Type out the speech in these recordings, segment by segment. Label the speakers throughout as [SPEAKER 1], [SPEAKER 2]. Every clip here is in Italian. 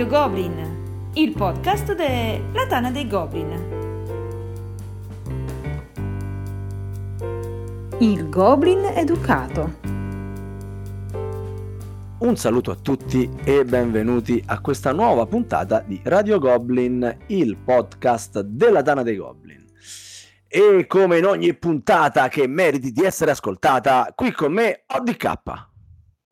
[SPEAKER 1] Radio Goblin, il podcast della Tana dei Goblin. Il Goblin educato.
[SPEAKER 2] Un saluto a tutti e benvenuti a questa nuova puntata di Radio Goblin, il podcast della Tana dei Goblin. E come in ogni puntata che meriti di essere ascoltata, qui con me ODK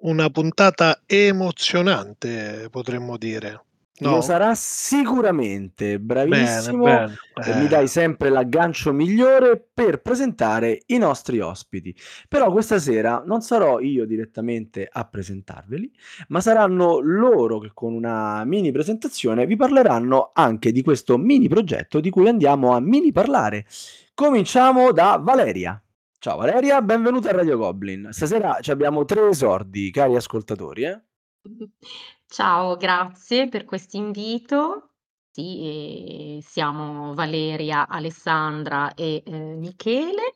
[SPEAKER 3] una puntata emozionante, potremmo dire.
[SPEAKER 2] No? Lo sarà sicuramente, bravissimo. Bene, bene, bene. Mi dai sempre l'aggancio migliore per presentare i nostri ospiti. Però questa sera non sarò io direttamente a presentarveli, ma saranno loro che con una mini presentazione vi parleranno anche di questo mini progetto di cui andiamo a mini parlare. Cominciamo da Valeria. Ciao Valeria, benvenuta a Radio Goblin. Stasera abbiamo tre esordi, cari ascoltatori. Eh?
[SPEAKER 4] Ciao, grazie per questo invito. Sì, siamo Valeria, Alessandra e eh, Michele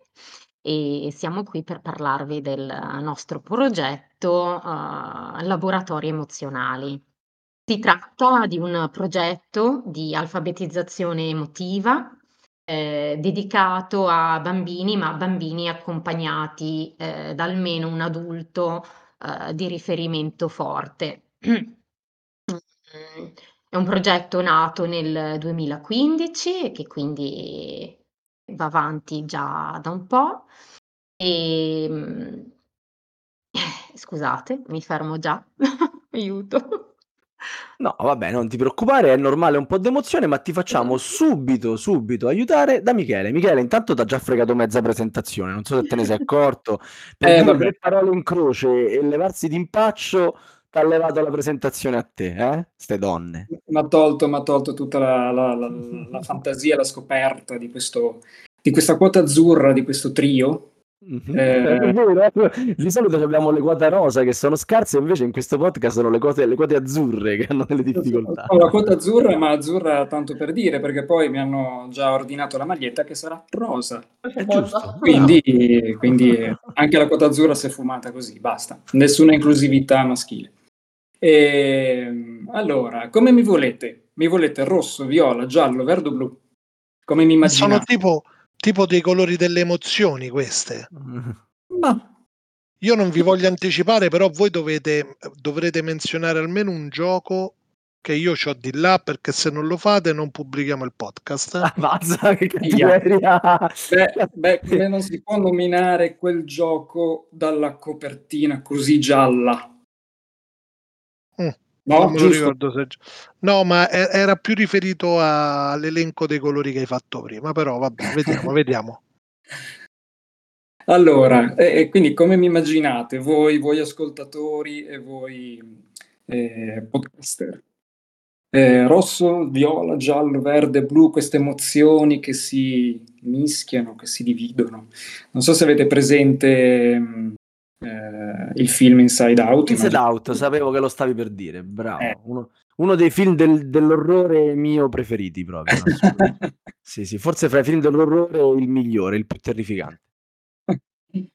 [SPEAKER 4] e siamo qui per parlarvi del nostro progetto uh, Laboratori Emozionali. Si tratta di un progetto di alfabetizzazione emotiva eh, dedicato a bambini, ma bambini accompagnati eh, da almeno un adulto eh, di riferimento forte. È un progetto nato nel 2015 e che quindi va avanti già da un po'. E, ehm, scusate, mi fermo già, aiuto.
[SPEAKER 2] No, vabbè, non ti preoccupare, è normale un po' d'emozione, ma ti facciamo subito, subito aiutare da Michele. Michele, intanto ti ha già fregato mezza presentazione, non so se te ne sei accorto. Per eh, dire tre parole in croce e levarsi d'impaccio ha levato la presentazione a te, eh? Ste donne.
[SPEAKER 5] Mi ha tolto, tolto, tutta la, la, la, la fantasia, la scoperta di, questo, di questa quota azzurra, di questo trio
[SPEAKER 2] Mm-hmm. Eh... Di solito abbiamo le quote rosa che sono scarse, invece in questo podcast sono le quote, le quote azzurre che hanno delle difficoltà.
[SPEAKER 5] Ho la quota azzurra, ma azzurra tanto per dire, perché poi mi hanno già ordinato la maglietta che sarà rosa. Quindi, quindi anche la quota azzurra si è fumata così, basta. Nessuna inclusività maschile. E, ehm, allora, come mi volete? Mi volete rosso, viola, giallo, verde o blu? Come mi immaginate?
[SPEAKER 3] Sono tipo tipo dei colori delle emozioni queste.
[SPEAKER 5] Ma
[SPEAKER 3] io non vi voglio anticipare, però voi dovete, dovrete menzionare almeno un gioco che io ho di là perché se non lo fate non pubblichiamo il podcast.
[SPEAKER 2] Ah, mazza, che cattiveria!
[SPEAKER 5] Beh, beh, come non si può nominare quel gioco dalla copertina così gialla?
[SPEAKER 3] Mm. No, non me lo ricordo se... no, ma era più riferito all'elenco dei colori che hai fatto prima, però vabbè, vediamo, vediamo.
[SPEAKER 5] Allora, e, quindi come mi immaginate voi, voi ascoltatori e voi eh, podcaster? Eh, rosso, viola, giallo, verde, blu, queste emozioni che si mischiano, che si dividono. Non so se avete presente eh, il film Inside Out.
[SPEAKER 2] Inside. Out, sapevo che lo stavi per dire, bravo. Eh. Uno, uno, dei film del, dell'orrore mio preferiti proprio. sì, sì, forse fra i film dell'orrore il migliore, il più terrificante.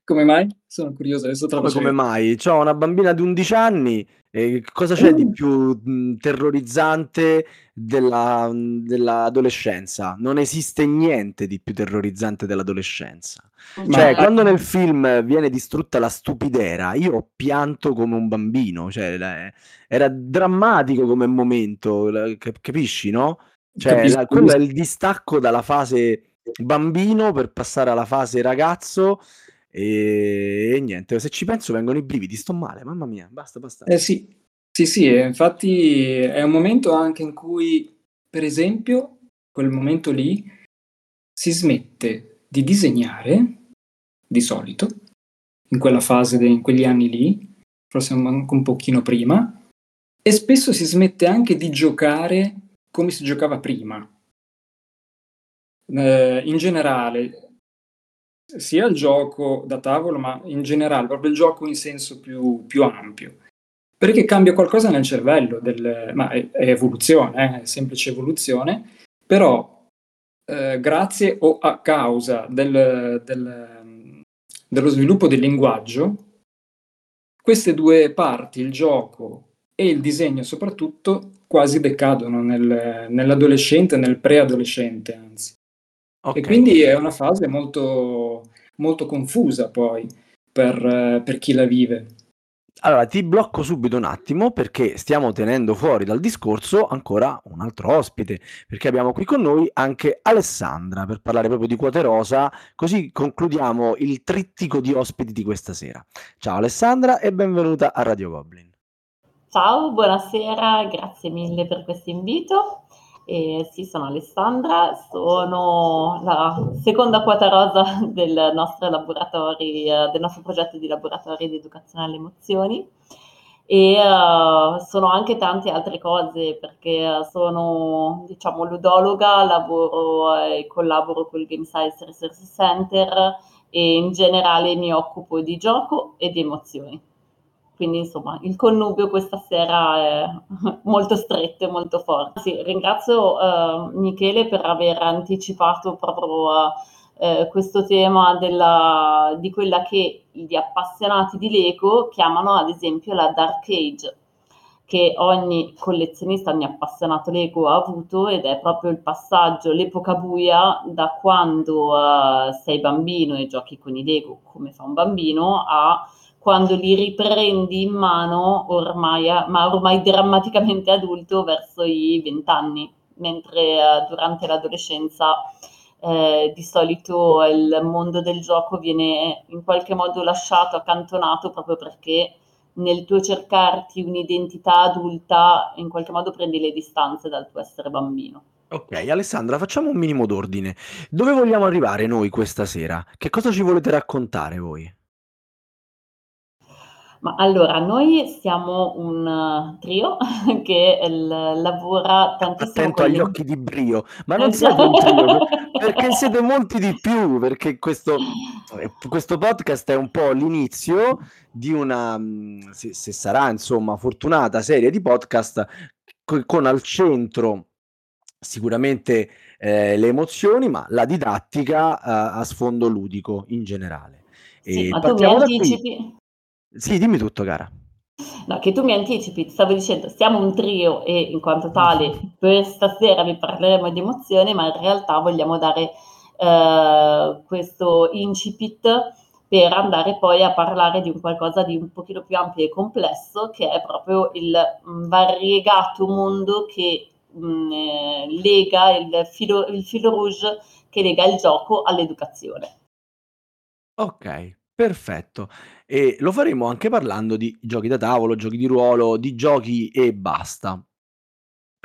[SPEAKER 5] Come mai? Sono curioso adesso
[SPEAKER 2] come, come mai? Ho una bambina di 11 anni e cosa c'è di uh. più mh, terrorizzante della, dell'adolescenza? Non esiste niente di più terrorizzante dell'adolescenza. Ma... Cioè, quando nel film viene distrutta la stupidera, io ho pianto come un bambino, cioè, era drammatico come momento, capisci, no? Cioè, la, quello è il distacco dalla fase bambino per passare alla fase ragazzo e, e, niente, se ci penso vengono i brividi, sto male, mamma mia, basta, basta.
[SPEAKER 5] Eh sì, sì, sì, infatti è un momento anche in cui, per esempio, quel momento lì si smette di disegnare, di solito, in quella fase, de, in quegli anni lì, forse anche un pochino prima, e spesso si smette anche di giocare come si giocava prima. Eh, in generale, sia il gioco da tavolo, ma in generale proprio il gioco in senso più, più ampio. Perché cambia qualcosa nel cervello, del, ma è, è evoluzione, eh, è semplice evoluzione, però eh, grazie o a causa del, del, dello sviluppo del linguaggio, queste due parti, il gioco e il disegno soprattutto quasi decadono nel, nell'adolescente, nel preadolescente anzi. Okay. E quindi è una fase molto, molto confusa poi per, per chi la vive.
[SPEAKER 2] Allora, ti blocco subito un attimo perché stiamo tenendo fuori dal discorso ancora un altro ospite, perché abbiamo qui con noi anche Alessandra per parlare proprio di Quote Rosa, così concludiamo il trittico di ospiti di questa sera. Ciao Alessandra e benvenuta a Radio Goblin.
[SPEAKER 6] Ciao, buonasera, grazie mille per questo invito. Eh, sì, sono Alessandra, sono la seconda quota rosa del nostro, laboratori, eh, del nostro progetto di laboratori di educazione alle emozioni e uh, sono anche tante altre cose perché sono diciamo ludologa, lavoro e collaboro con il Game Science Research Center e in generale mi occupo di gioco e di emozioni. Quindi insomma il connubio questa sera è molto stretto e molto forte. Sì, ringrazio uh, Michele per aver anticipato proprio uh, questo tema della, di quella che gli appassionati di Lego chiamano ad esempio la Dark Age che ogni collezionista, ogni appassionato Lego ha avuto ed è proprio il passaggio, l'epoca buia da quando uh, sei bambino e giochi con i Lego come fa un bambino a quando li riprendi in mano ormai, ma ormai drammaticamente adulto verso i vent'anni, mentre eh, durante l'adolescenza eh, di solito il mondo del gioco viene in qualche modo lasciato, accantonato proprio perché nel tuo cercarti un'identità adulta in qualche modo prendi le distanze dal tuo essere bambino.
[SPEAKER 2] Ok, Alessandra, facciamo un minimo d'ordine. Dove vogliamo arrivare noi questa sera? Che cosa ci volete raccontare voi?
[SPEAKER 6] Ma allora, noi siamo un uh, trio che l- lavora tantissimo.
[SPEAKER 2] Attento agli occhi di brio, ma non siete un trio perché siete molti di più. Perché questo, eh, questo podcast è un po' l'inizio di una, mm, se, se sarà insomma fortunata, serie di podcast con al centro sicuramente eh, le emozioni, ma la didattica uh, a sfondo ludico in generale.
[SPEAKER 6] Sì, ma tu mi anticipi,
[SPEAKER 2] sì, dimmi tutto, cara.
[SPEAKER 6] No, che tu mi anticipi, stavo dicendo, siamo un trio e in quanto tale per stasera vi parleremo di emozioni, ma in realtà vogliamo dare eh, questo incipit per andare poi a parlare di un qualcosa di un pochino più ampio e complesso, che è proprio il variegato mondo che mh, mm, eh, lega il filo, il filo rouge che lega il gioco all'educazione.
[SPEAKER 2] Ok, Perfetto. E lo faremo anche parlando di giochi da tavolo, giochi di ruolo, di giochi e basta.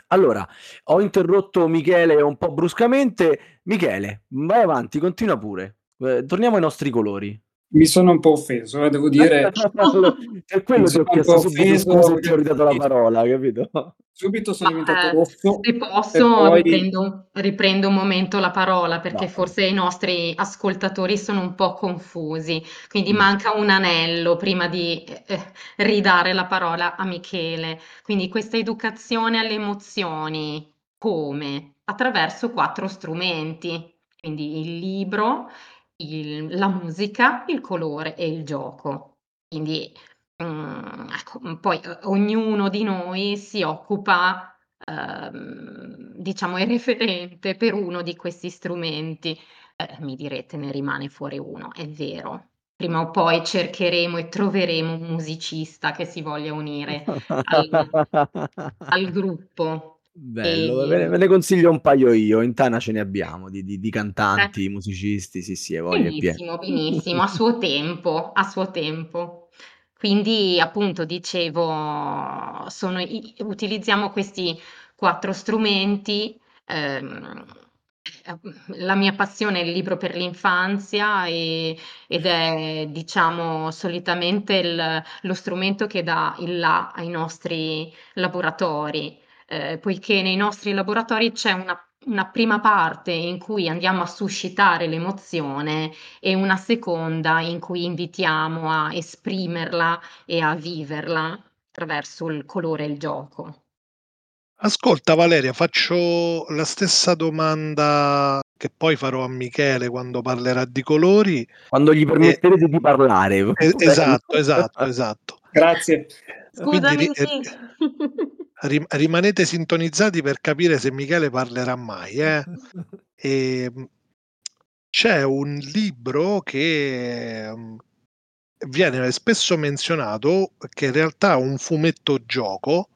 [SPEAKER 2] Allora, ho interrotto Michele un po' bruscamente. Michele, vai avanti, continua pure. Eh, torniamo ai nostri colori.
[SPEAKER 5] Mi sono un po' offeso, eh, devo dire.
[SPEAKER 2] per quello ti ho chiesto subito scusa ti ho ridato la parola, capito?
[SPEAKER 5] Subito sono Ma, diventato
[SPEAKER 4] eh,
[SPEAKER 5] rosso.
[SPEAKER 4] Se posso, poi... riprendo, riprendo, un momento la parola perché no. forse i nostri ascoltatori sono un po' confusi, quindi mm. manca un anello prima di eh, ridare la parola a Michele. Quindi questa educazione alle emozioni, come? Attraverso quattro strumenti, quindi il libro, il, la musica, il colore e il gioco. Quindi, mhmm, ecco, mhmm, poi, uhm, ognuno di noi si occupa, uhm, diciamo è referente per uno di questi strumenti. Eh, mi direte: "Ne rimane fuori uno." È vero. Prima o poi cercheremo e troveremo un musicista che si voglia unire al al gruppo.
[SPEAKER 2] Bello, ve ne, ve ne consiglio un paio io, in Tana ce ne abbiamo di, di, di cantanti, eh. musicisti, sì sì,
[SPEAKER 4] voglia Benissimo, benissimo, a suo tempo, a suo tempo. Quindi appunto dicevo, sono, utilizziamo questi quattro strumenti. Ehm, la mia passione è il libro per l'infanzia e, ed è, diciamo, solitamente il, lo strumento che dà il là ai nostri laboratori eh, poiché nei nostri laboratori c'è una, una prima parte in cui andiamo a suscitare l'emozione e una seconda in cui invitiamo a esprimerla e a viverla attraverso il colore e il gioco.
[SPEAKER 3] Ascolta Valeria, faccio la stessa domanda che poi farò a Michele quando parlerà di colori.
[SPEAKER 2] Quando gli permetterete e... di parlare.
[SPEAKER 3] esatto, esatto, esatto.
[SPEAKER 5] Grazie.
[SPEAKER 4] Scusami,
[SPEAKER 3] Quindi ri-
[SPEAKER 4] sì.
[SPEAKER 3] ri- rimanete sintonizzati per capire se Michele parlerà mai. Eh? E, mh, c'è un libro che mh, viene spesso menzionato, che in realtà è un fumetto gioco,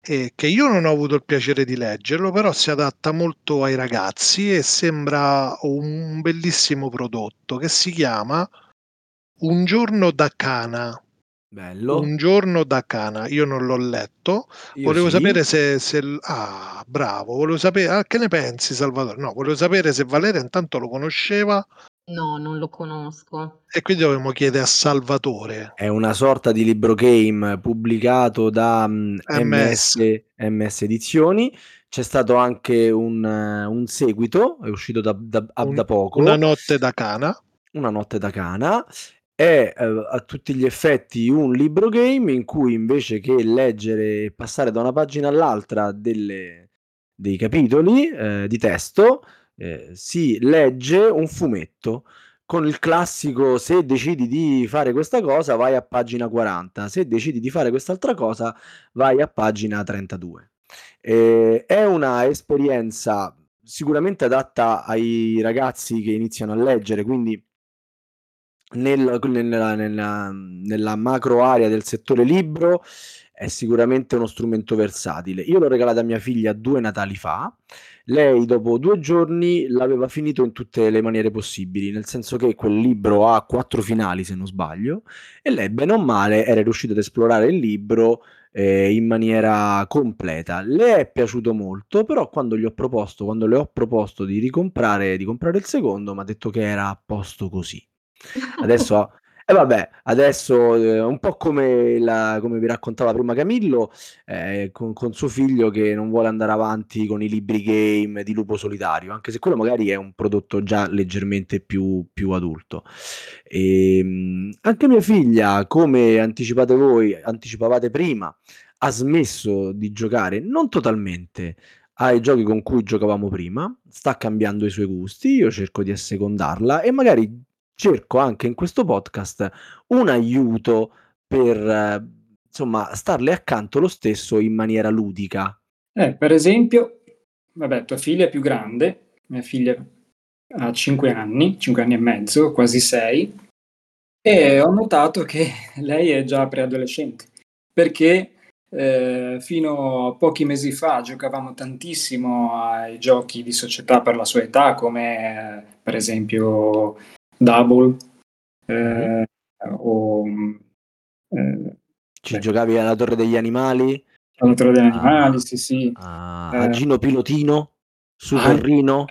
[SPEAKER 3] e che io non ho avuto il piacere di leggerlo, però si adatta molto ai ragazzi e sembra un bellissimo prodotto che si chiama Un giorno da cana.
[SPEAKER 2] Bello.
[SPEAKER 3] Un giorno da cana, io non l'ho letto,
[SPEAKER 2] Io
[SPEAKER 3] volevo
[SPEAKER 2] sì.
[SPEAKER 3] sapere se, se ah, bravo, volevo sapere, ah, che ne pensi Salvatore? No, volevo sapere se Valeria intanto lo conosceva
[SPEAKER 4] No, non lo conosco.
[SPEAKER 3] e quindi dovremmo chiedere a Salvatore.
[SPEAKER 2] È una sorta di libro game pubblicato da mm,
[SPEAKER 3] MS.
[SPEAKER 2] MS, MS Edizioni. C'è stato anche un, eh, un seguito, è uscito da, da- a-
[SPEAKER 3] Un-
[SPEAKER 2] da poco.
[SPEAKER 3] Una notte da cana.
[SPEAKER 2] Una notte da cana è eh, a tutti gli effetti un libro game in cui invece che leggere e passare da una pagina all'altra delle- dei capitoli eh, di testo, eh, si legge un fumetto con il classico se decidi di fare questa cosa vai a pagina 40, se decidi di fare quest'altra cosa vai a pagina 32. Eh, è una esperienza sicuramente adatta ai ragazzi che iniziano a leggere, quindi nel- nella, nella- nella macro area del settore libro è sicuramente uno strumento versatile. Io l'ho regalato a mia figlia due Natali fa. Lei dopo due giorni l'aveva finito in tutte le maniere possibili, nel senso che quel libro ha quattro finali, se non sbaglio, e lei, bene o male, era riuscita ad esplorare il libro eh, in maniera completa. Le è piaciuto molto, però quando gli ho proposto, quando le ho proposto di ricomprare, di comprare il secondo, mi ha detto che era a posto così. Adesso, e vabbè, adesso eh, un po' come, la- come vi raccontava prima Camillo, eh, con, con suo figlio che non vuole andare avanti con i libri game di Lupo Solitario, anche se quello magari è un prodotto già leggermente più, più adulto. E, anche mia figlia, come anticipate voi, anticipavate prima, ha smesso di giocare, non totalmente, ai giochi con cui giocavamo prima, sta cambiando i suoi gusti, io cerco di assecondarla e magari cerco anche in questo podcast un aiuto per insomma starle accanto lo stesso in maniera ludica.
[SPEAKER 5] Eh, per esempio, vabbè, tua figlia è più grande, mia figlia ha 5 anni, 5 anni e mezzo, quasi 6, e ho notato che lei è già preadolescente, perché eh, fino a pochi mesi fa giocavamo tantissimo ai giochi di società per la sua età, come eh, per esempio Double eh, o eh,
[SPEAKER 2] Ci
[SPEAKER 5] Beh.
[SPEAKER 2] giocavi alla Torre degli Animali,
[SPEAKER 5] alla Torre degli
[SPEAKER 2] Ah.
[SPEAKER 5] Animali, sì, sì.
[SPEAKER 2] a,
[SPEAKER 5] Eh.
[SPEAKER 2] a Gino Pilotino, su
[SPEAKER 5] Ah.
[SPEAKER 2] Torrino.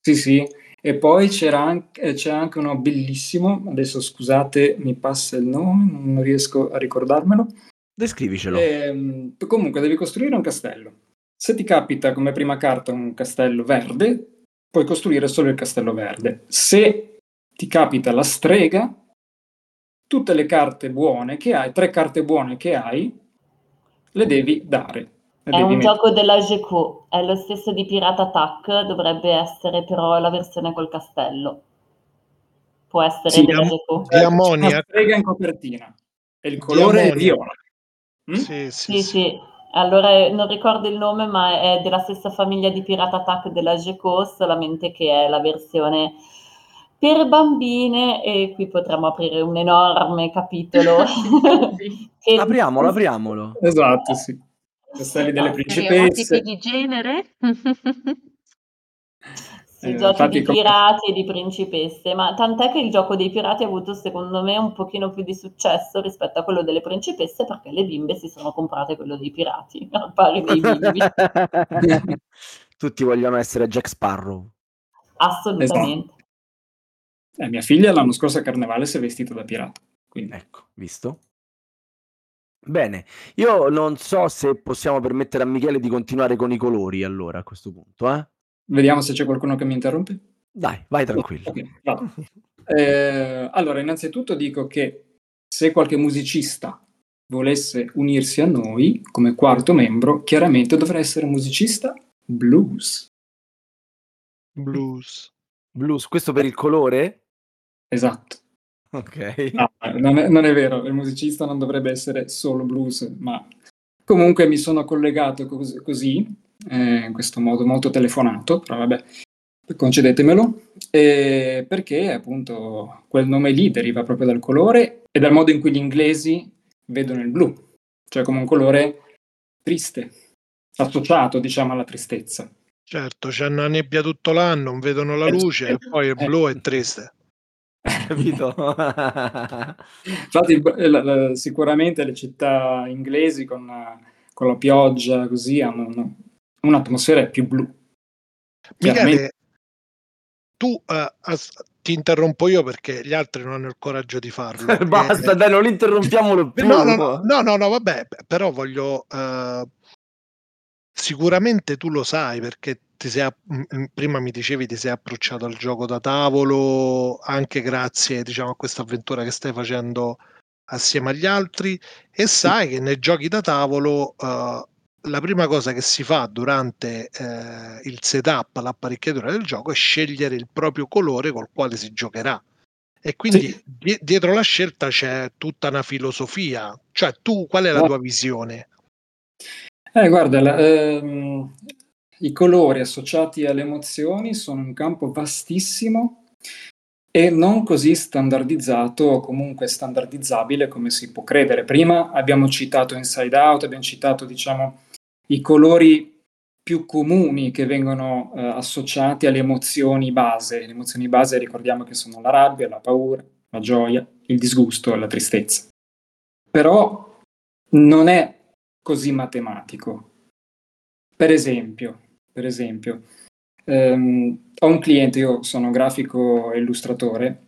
[SPEAKER 5] Sì, sì, e poi c'era anche, eh, c'è anche uno bellissimo, adesso scusate, mi passa il nome, non riesco a ricordarmelo.
[SPEAKER 2] Descrivicelo.
[SPEAKER 5] Ehm, comunque devi costruire un castello. Se ti capita come prima carta un castello verde, puoi costruire solo il castello verde. Se ti capita la strega, tutte le carte buone che hai, tre carte buone che hai, le devi dare. Le
[SPEAKER 6] È
[SPEAKER 5] devi
[SPEAKER 6] un
[SPEAKER 5] mettere.
[SPEAKER 6] gioco della GQ, è lo stesso di Pirata Attack, dovrebbe essere però la versione col castello. Può essere
[SPEAKER 3] Sì,
[SPEAKER 6] della GQ?
[SPEAKER 3] Diamoniac.
[SPEAKER 5] una strega in copertina e il colore è viola. Mm?
[SPEAKER 3] Sì, sì,
[SPEAKER 6] Sì,
[SPEAKER 3] sì.
[SPEAKER 6] sì. Allora eh, non ricordo il nome, ma è della stessa famiglia di Pirata Attack della GQ, solamente che è la versione per bambine e qui potremmo aprire un enorme capitolo.
[SPEAKER 4] Sì.
[SPEAKER 2] Apriamolo, apriamolo.
[SPEAKER 5] Esatto, sì. Castelli delle
[SPEAKER 6] No,
[SPEAKER 5] principesse.
[SPEAKER 4] Di genere?
[SPEAKER 6] Sì,
[SPEAKER 5] Eh,
[SPEAKER 6] giochi di pirati e di principesse, ma tant'è che il gioco dei pirati ha avuto secondo me un pochino più di successo rispetto a quello delle principesse perché le bimbe si sono comprate quello dei pirati, al pari dei bimbi.
[SPEAKER 2] Tutti vogliono essere Jack Sparrow.
[SPEAKER 6] Assolutamente.
[SPEAKER 5] Eh, mia figlia l'anno scorso a Carnevale si è vestita da pirata. Quindi.
[SPEAKER 2] Ecco, visto? Bene, io non so se possiamo permettere a Michele di continuare con i colori allora a questo punto, eh?
[SPEAKER 5] Vediamo se c'è qualcuno che mi interrompe.
[SPEAKER 2] Dai, vai tranquillo.
[SPEAKER 5] Ok, vado. Eh, allora, innanzitutto dico che se qualche musicista volesse unirsi a noi come quarto membro, chiaramente dovrà essere musicista blues.
[SPEAKER 3] Blues.
[SPEAKER 2] Blues, questo per il colore?
[SPEAKER 5] Esatto.
[SPEAKER 2] Ok.
[SPEAKER 5] No, non, è, non è vero, il musicista non dovrebbe essere solo blues, ma comunque mi sono collegato cos- così, eh, in questo modo molto telefonato, però vabbè, concedetemelo, eh, perché appunto quel nome lì deriva proprio dal colore e dal modo in cui gli inglesi vedono il blu, cioè come un colore triste, associato diciamo alla tristezza.
[SPEAKER 3] Certo, c'hanno la nebbia tutto l'anno, non vedono la
[SPEAKER 5] Eh,
[SPEAKER 3] luce e poi il blu è triste.
[SPEAKER 2] Capito?
[SPEAKER 5] Infatti, il- la- la- sicuramente le città inglesi con, la- con la pioggia così hanno una- un'atmosfera più blu. Chiaramente-
[SPEAKER 3] Michele, tu eh, as- ti interrompo io perché gli altri non hanno il coraggio di farlo.
[SPEAKER 2] Basta,
[SPEAKER 3] Eh,
[SPEAKER 2] dai, non interrompiamolo più.
[SPEAKER 3] No, no, no, no, no, vabbè, però voglio... eh, sicuramente tu lo sai perché ti sei, prima mi dicevi ti sei approcciato al gioco da tavolo anche grazie diciamo, a questa avventura che stai facendo assieme agli altri e sai che nei giochi da tavolo eh, la prima cosa che si fa durante eh, il setup, l'apparecchiatura del gioco è scegliere il proprio colore col quale si giocherà. E quindi
[SPEAKER 5] Sì.
[SPEAKER 3] die- dietro la scelta c'è tutta una filosofia. Cioè, tu qual è la tua visione?
[SPEAKER 5] Eh, guarda, la- ehm, i colori associati alle emozioni sono un campo vastissimo e non così standardizzato o comunque standardizzabile come si può credere. Prima abbiamo citato Inside Out, abbiamo citato, diciamo, i colori più comuni che vengono eh, associati alle emozioni base. Le emozioni base ricordiamo che sono la rabbia, la paura, la gioia, il disgusto la tristezza. Però non è così matematico. Per esempio, per esempio. Ehm, ho un cliente, io sono grafico e illustratore,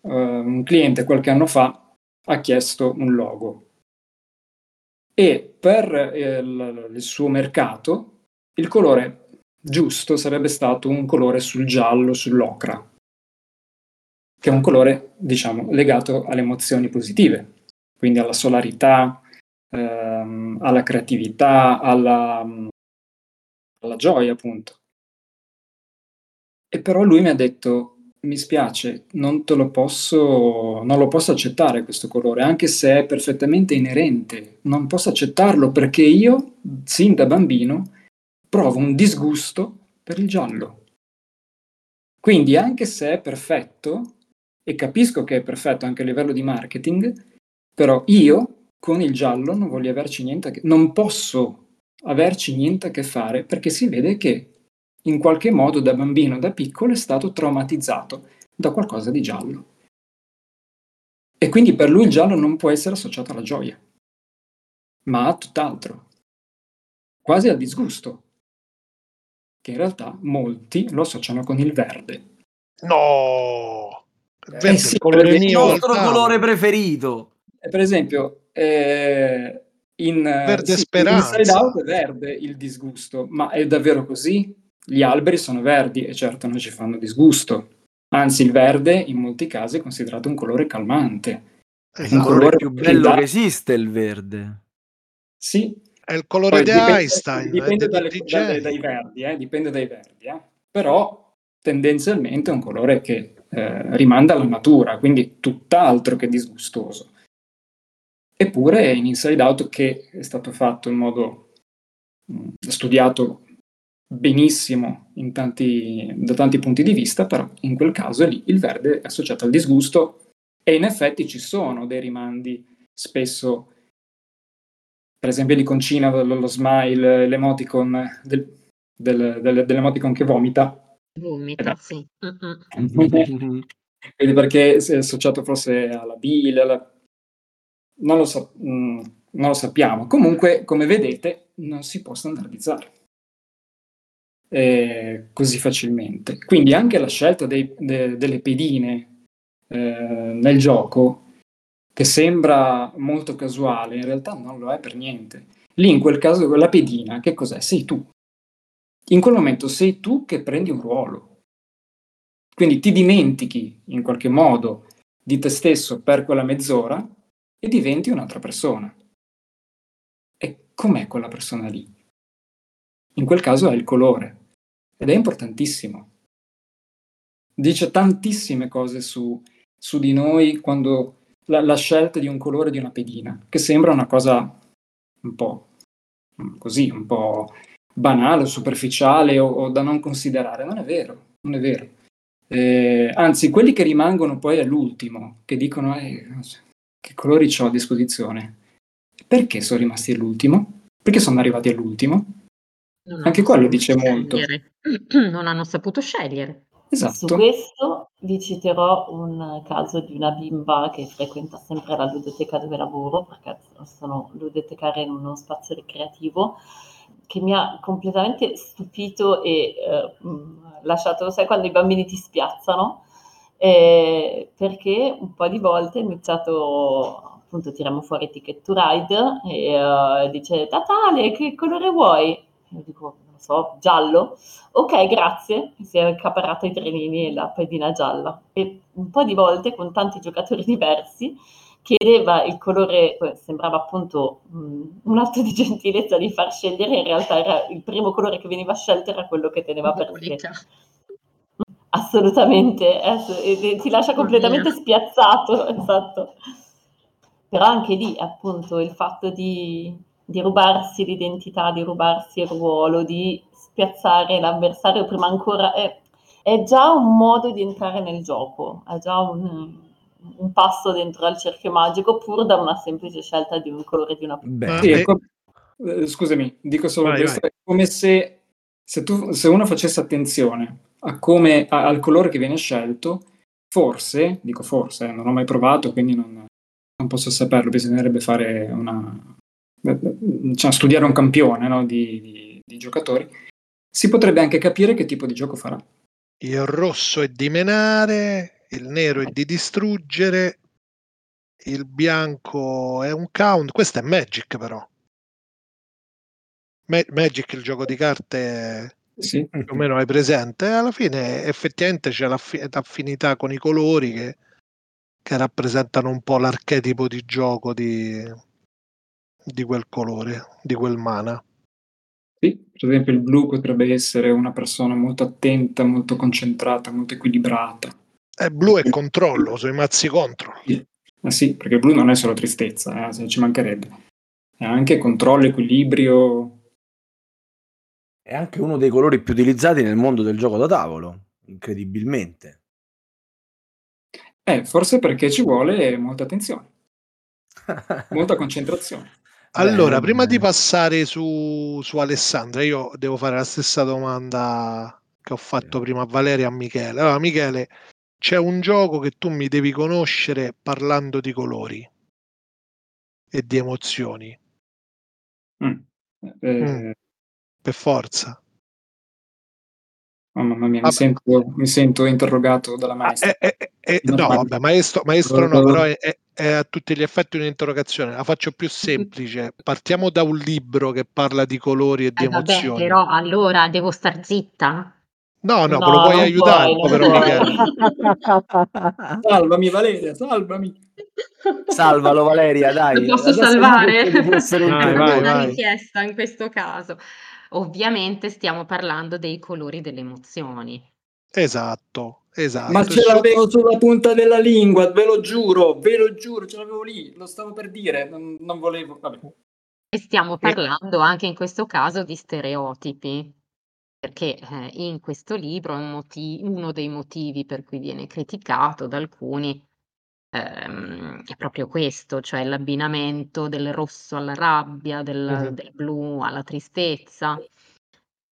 [SPEAKER 5] eh, un cliente qualche anno fa ha chiesto un logo. E per eh, il, il suo mercato il colore giusto sarebbe stato un colore sul giallo, sull'ocra, che è un colore, diciamo, legato alle emozioni positive, quindi alla solarità, ehm, alla creatività, alla, alla gioia, appunto. E però lui mi ha detto: Mi spiace, non te lo posso, non lo posso accettare questo colore, anche se è perfettamente inerente. Non posso accettarlo perché io, sin da bambino, provo un disgusto per il giallo. Quindi, anche se è perfetto, e capisco che è perfetto anche a livello di marketing, però io con il giallo non voglio averci niente a che, non posso averci niente a che fare perché si vede che in qualche modo da bambino, da piccolo, è stato traumatizzato da qualcosa di giallo. E quindi per lui il giallo non può essere associato alla gioia, ma a tutt'altro, quasi al disgusto, che in realtà molti lo associano con il verde.
[SPEAKER 3] No!
[SPEAKER 5] Eh
[SPEAKER 3] Verde,
[SPEAKER 5] sì,
[SPEAKER 3] il
[SPEAKER 2] Il nostro colore preferito.
[SPEAKER 5] E per esempio, eh, in,
[SPEAKER 3] Verde
[SPEAKER 5] sì,
[SPEAKER 3] speranza.
[SPEAKER 5] in Inside Out è verde il disgusto, ma è davvero così? Gli alberi sono verdi e certo non ci fanno disgusto. Anzi, il verde in molti casi è considerato un colore calmante.
[SPEAKER 2] Il
[SPEAKER 3] Esatto.
[SPEAKER 2] colore più bello
[SPEAKER 5] dà-
[SPEAKER 2] che esiste, il verde.
[SPEAKER 5] Sì,
[SPEAKER 3] È il colore
[SPEAKER 5] poi
[SPEAKER 3] di
[SPEAKER 5] dipende,
[SPEAKER 3] Einstein,
[SPEAKER 5] dipende
[SPEAKER 3] è
[SPEAKER 5] dalle- dalle- dai verdi, eh, dipende dai verdi, eh. però tendenzialmente è un colore che eh, rimanda alla natura, quindi tutt'altro che disgustoso. Eppure in Inside Out, che è stato fatto in modo mh, studiato benissimo in tanti- da tanti punti di vista, però in quel caso lì il verde è associato al disgusto e in effetti ci sono dei rimandi spesso, per esempio l'iconcina, lo, lo smile, l'emoticon del- del- del- dell'emoticon che vomita,
[SPEAKER 4] Vomita, sì. Mm-mm.
[SPEAKER 5] Quindi perché è associato forse alla bile, alla- non, lo sa- mm, non lo sappiamo. Comunque, come vedete, non si può standardizzare eh, così facilmente. Quindi anche la scelta dei- de- delle pedine eh, nel gioco, che sembra molto casuale, in realtà non lo è per niente. Lì in quel caso la pedina, che cos'è? Sei tu. In quel momento sei tu che prendi un ruolo. Quindi ti dimentichi in qualche modo di te stesso per quella mezz'ora e diventi un'altra persona. E com'è quella persona lì? In quel caso è il colore ed è importantissimo. Dice tantissime cose su su di noi quando la, la scelta di un colore di una pedina, che sembra una cosa un po' così, un po' banale, superficiale o, o da non considerare. Non è vero, non è vero. Eh, anzi, quelli che rimangono poi all'ultimo, che dicono eh, che colori ho a disposizione, perché sono rimasti all'ultimo? Perché sono arrivati all'ultimo?
[SPEAKER 4] Non
[SPEAKER 5] Anche quello dice molto.
[SPEAKER 4] Non hanno saputo scegliere.
[SPEAKER 6] Su
[SPEAKER 5] Esatto.
[SPEAKER 6] questo vi citerò un caso di una bimba che frequenta sempre la ludoteca dove lavoro, perché sono ludotecaria in uno spazio ricreativo, che mi ha completamente stupito e eh, lasciato, sai quando i bambini ti spiazzano, Eh, perché un po' di volte ha iniziato, appunto tiriamo fuori Ticket to Ride e eh, dice Natale, che colore vuoi? Io dico, non so, giallo? Ok, grazie. Si è accaparrato i trenini e la pedina gialla. E un po' di volte, con tanti giocatori diversi, chiedeva il colore, eh, sembrava appunto mh, un atto di gentilezza di far scegliere, in realtà era il primo colore che veniva scelto era quello che teneva per sé. Assolutamente, eh, e- e ti lascia completamente spiazzato, esatto. Però anche lì, appunto, il fatto di, di rubarsi l'identità, di rubarsi il ruolo, di spiazzare l'avversario prima ancora, è, è già un modo di entrare nel gioco, è già un, un passo dentro al cerchio magico, pur da una semplice scelta di un colore di una
[SPEAKER 2] Beh,
[SPEAKER 5] Sì, co- eh, scusami, dico solo
[SPEAKER 3] Vai,
[SPEAKER 5] questo, è come se, se, tu- se uno facesse attenzione come, a- al colore che viene scelto, forse, dico forse, eh, non ho mai provato, quindi non, non posso saperlo, bisognerebbe fare una, diciamo, studiare un campione no, di, di- di giocatori, si potrebbe anche capire che tipo di gioco farà.
[SPEAKER 3] Il rosso è di menare, il nero è di distruggere, il bianco è un count. Questo è Magic però. Ma- Magic, il gioco di carte,
[SPEAKER 5] Sì,
[SPEAKER 3] più o meno hai presente. E alla fine effettivamente c'è l'affi- l'affinità con i colori che, che rappresentano un po' l'archetipo di gioco di, di quel colore, di quel mana.
[SPEAKER 5] Sì, per esempio il blu potrebbe essere una persona molto attenta, molto concentrata, molto equilibrata.
[SPEAKER 3] E blu è controllo, sui mazzi contro.
[SPEAKER 5] Eh sì, perché il blu non è solo tristezza, eh, se ci mancherebbe. È anche controllo, equilibrio.
[SPEAKER 2] È anche uno dei colori più utilizzati nel mondo del gioco da tavolo, incredibilmente.
[SPEAKER 5] Eh, forse perché ci vuole molta attenzione, molta concentrazione.
[SPEAKER 3] Allora,
[SPEAKER 2] Bene,
[SPEAKER 3] prima di
[SPEAKER 2] bene.
[SPEAKER 3] passare su, su Alessandra, io devo fare la stessa domanda che ho fatto prima a Valeria e a Michele. Allora, Michele, c'è un gioco che tu mi devi conoscere parlando di colori e di emozioni,
[SPEAKER 5] Mm. Eh,
[SPEAKER 3] Mm. Per forza.
[SPEAKER 5] oh, mamma mia, mi
[SPEAKER 3] Vabbè.
[SPEAKER 5] sento, mi sento interrogato dalla
[SPEAKER 3] Ah,
[SPEAKER 5] maestra.
[SPEAKER 3] eh, eh, eh, no, vabbè, maestro, maestro no, però è, è- è a tutti gli effetti un'interrogazione. La faccio più semplice. Partiamo da un libro che parla di colori e di
[SPEAKER 4] Eh, vabbè,
[SPEAKER 3] emozioni.
[SPEAKER 4] però allora devo star zitta?
[SPEAKER 3] No, no,
[SPEAKER 6] No,
[SPEAKER 3] me lo puoi
[SPEAKER 6] non
[SPEAKER 3] aiutare,
[SPEAKER 6] puoi, non
[SPEAKER 3] povero
[SPEAKER 6] puoi.
[SPEAKER 3] Michele.
[SPEAKER 5] Salvami Valeria, salvami.
[SPEAKER 2] Salvalo Valeria, dai.
[SPEAKER 4] Lo posso
[SPEAKER 2] Adesso
[SPEAKER 4] salvare?
[SPEAKER 2] essere
[SPEAKER 3] Vai,
[SPEAKER 4] una richiesta in questo caso. Ovviamente stiamo parlando dei colori delle emozioni.
[SPEAKER 3] Esatto, esatto.
[SPEAKER 5] Ma ce l'avevo sulla punta della lingua, ve lo giuro, ve lo giuro, ce l'avevo lì, lo stavo per dire, non, non volevo. Vabbè.
[SPEAKER 4] E stiamo parlando anche in questo caso di stereotipi, perché eh, in questo libro un moti- uno dei motivi per cui viene criticato da alcuni ehm, è proprio questo, cioè l'abbinamento del rosso alla rabbia, del,
[SPEAKER 3] Mhm.
[SPEAKER 4] del blu alla tristezza.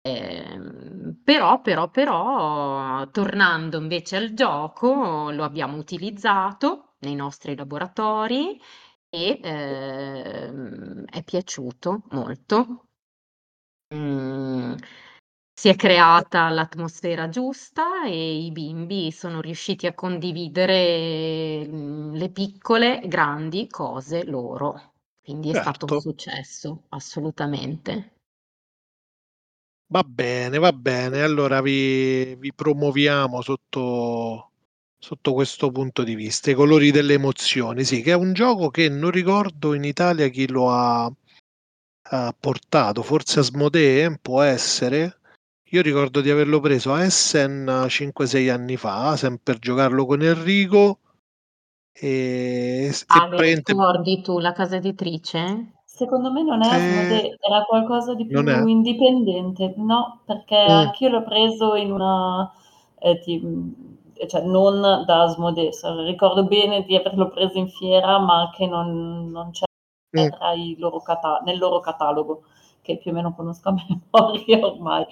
[SPEAKER 4] Ehm, però, però, però, tornando invece al gioco, lo abbiamo utilizzato nei nostri laboratori e ehm, è piaciuto molto. Mm, si è creata l'atmosfera giusta e i bimbi sono riusciti a condividere mm, le piccole, grandi cose loro. Quindi è stato un
[SPEAKER 3] Certo,
[SPEAKER 4] successo, assolutamente.
[SPEAKER 3] va bene, va bene. Allora vi, vi promuoviamo sotto, sotto questo punto di vista. I colori delle emozioni, sì, che è un gioco che non ricordo in Italia chi lo ha, ha portato, forse Asmodee, può essere. Io ricordo di averlo preso a Essen 5-6 anni fa, sempre per giocarlo con Enrico. e, e
[SPEAKER 4] Ale,
[SPEAKER 3] prende...
[SPEAKER 4] ricordi tu la casa editrice?
[SPEAKER 6] Secondo me non è
[SPEAKER 3] Eh,
[SPEAKER 6] Asmodee, era qualcosa di più indipendente, no, perché
[SPEAKER 3] Mm.
[SPEAKER 6] anch'io l'ho preso in una, eh, ti- cioè non da Asmodee, ricordo bene di averlo preso in fiera, ma che non, non c'è
[SPEAKER 3] Mm.
[SPEAKER 6] tra i loro cata- nel loro catalogo, che più o meno conosco a memoria ormai.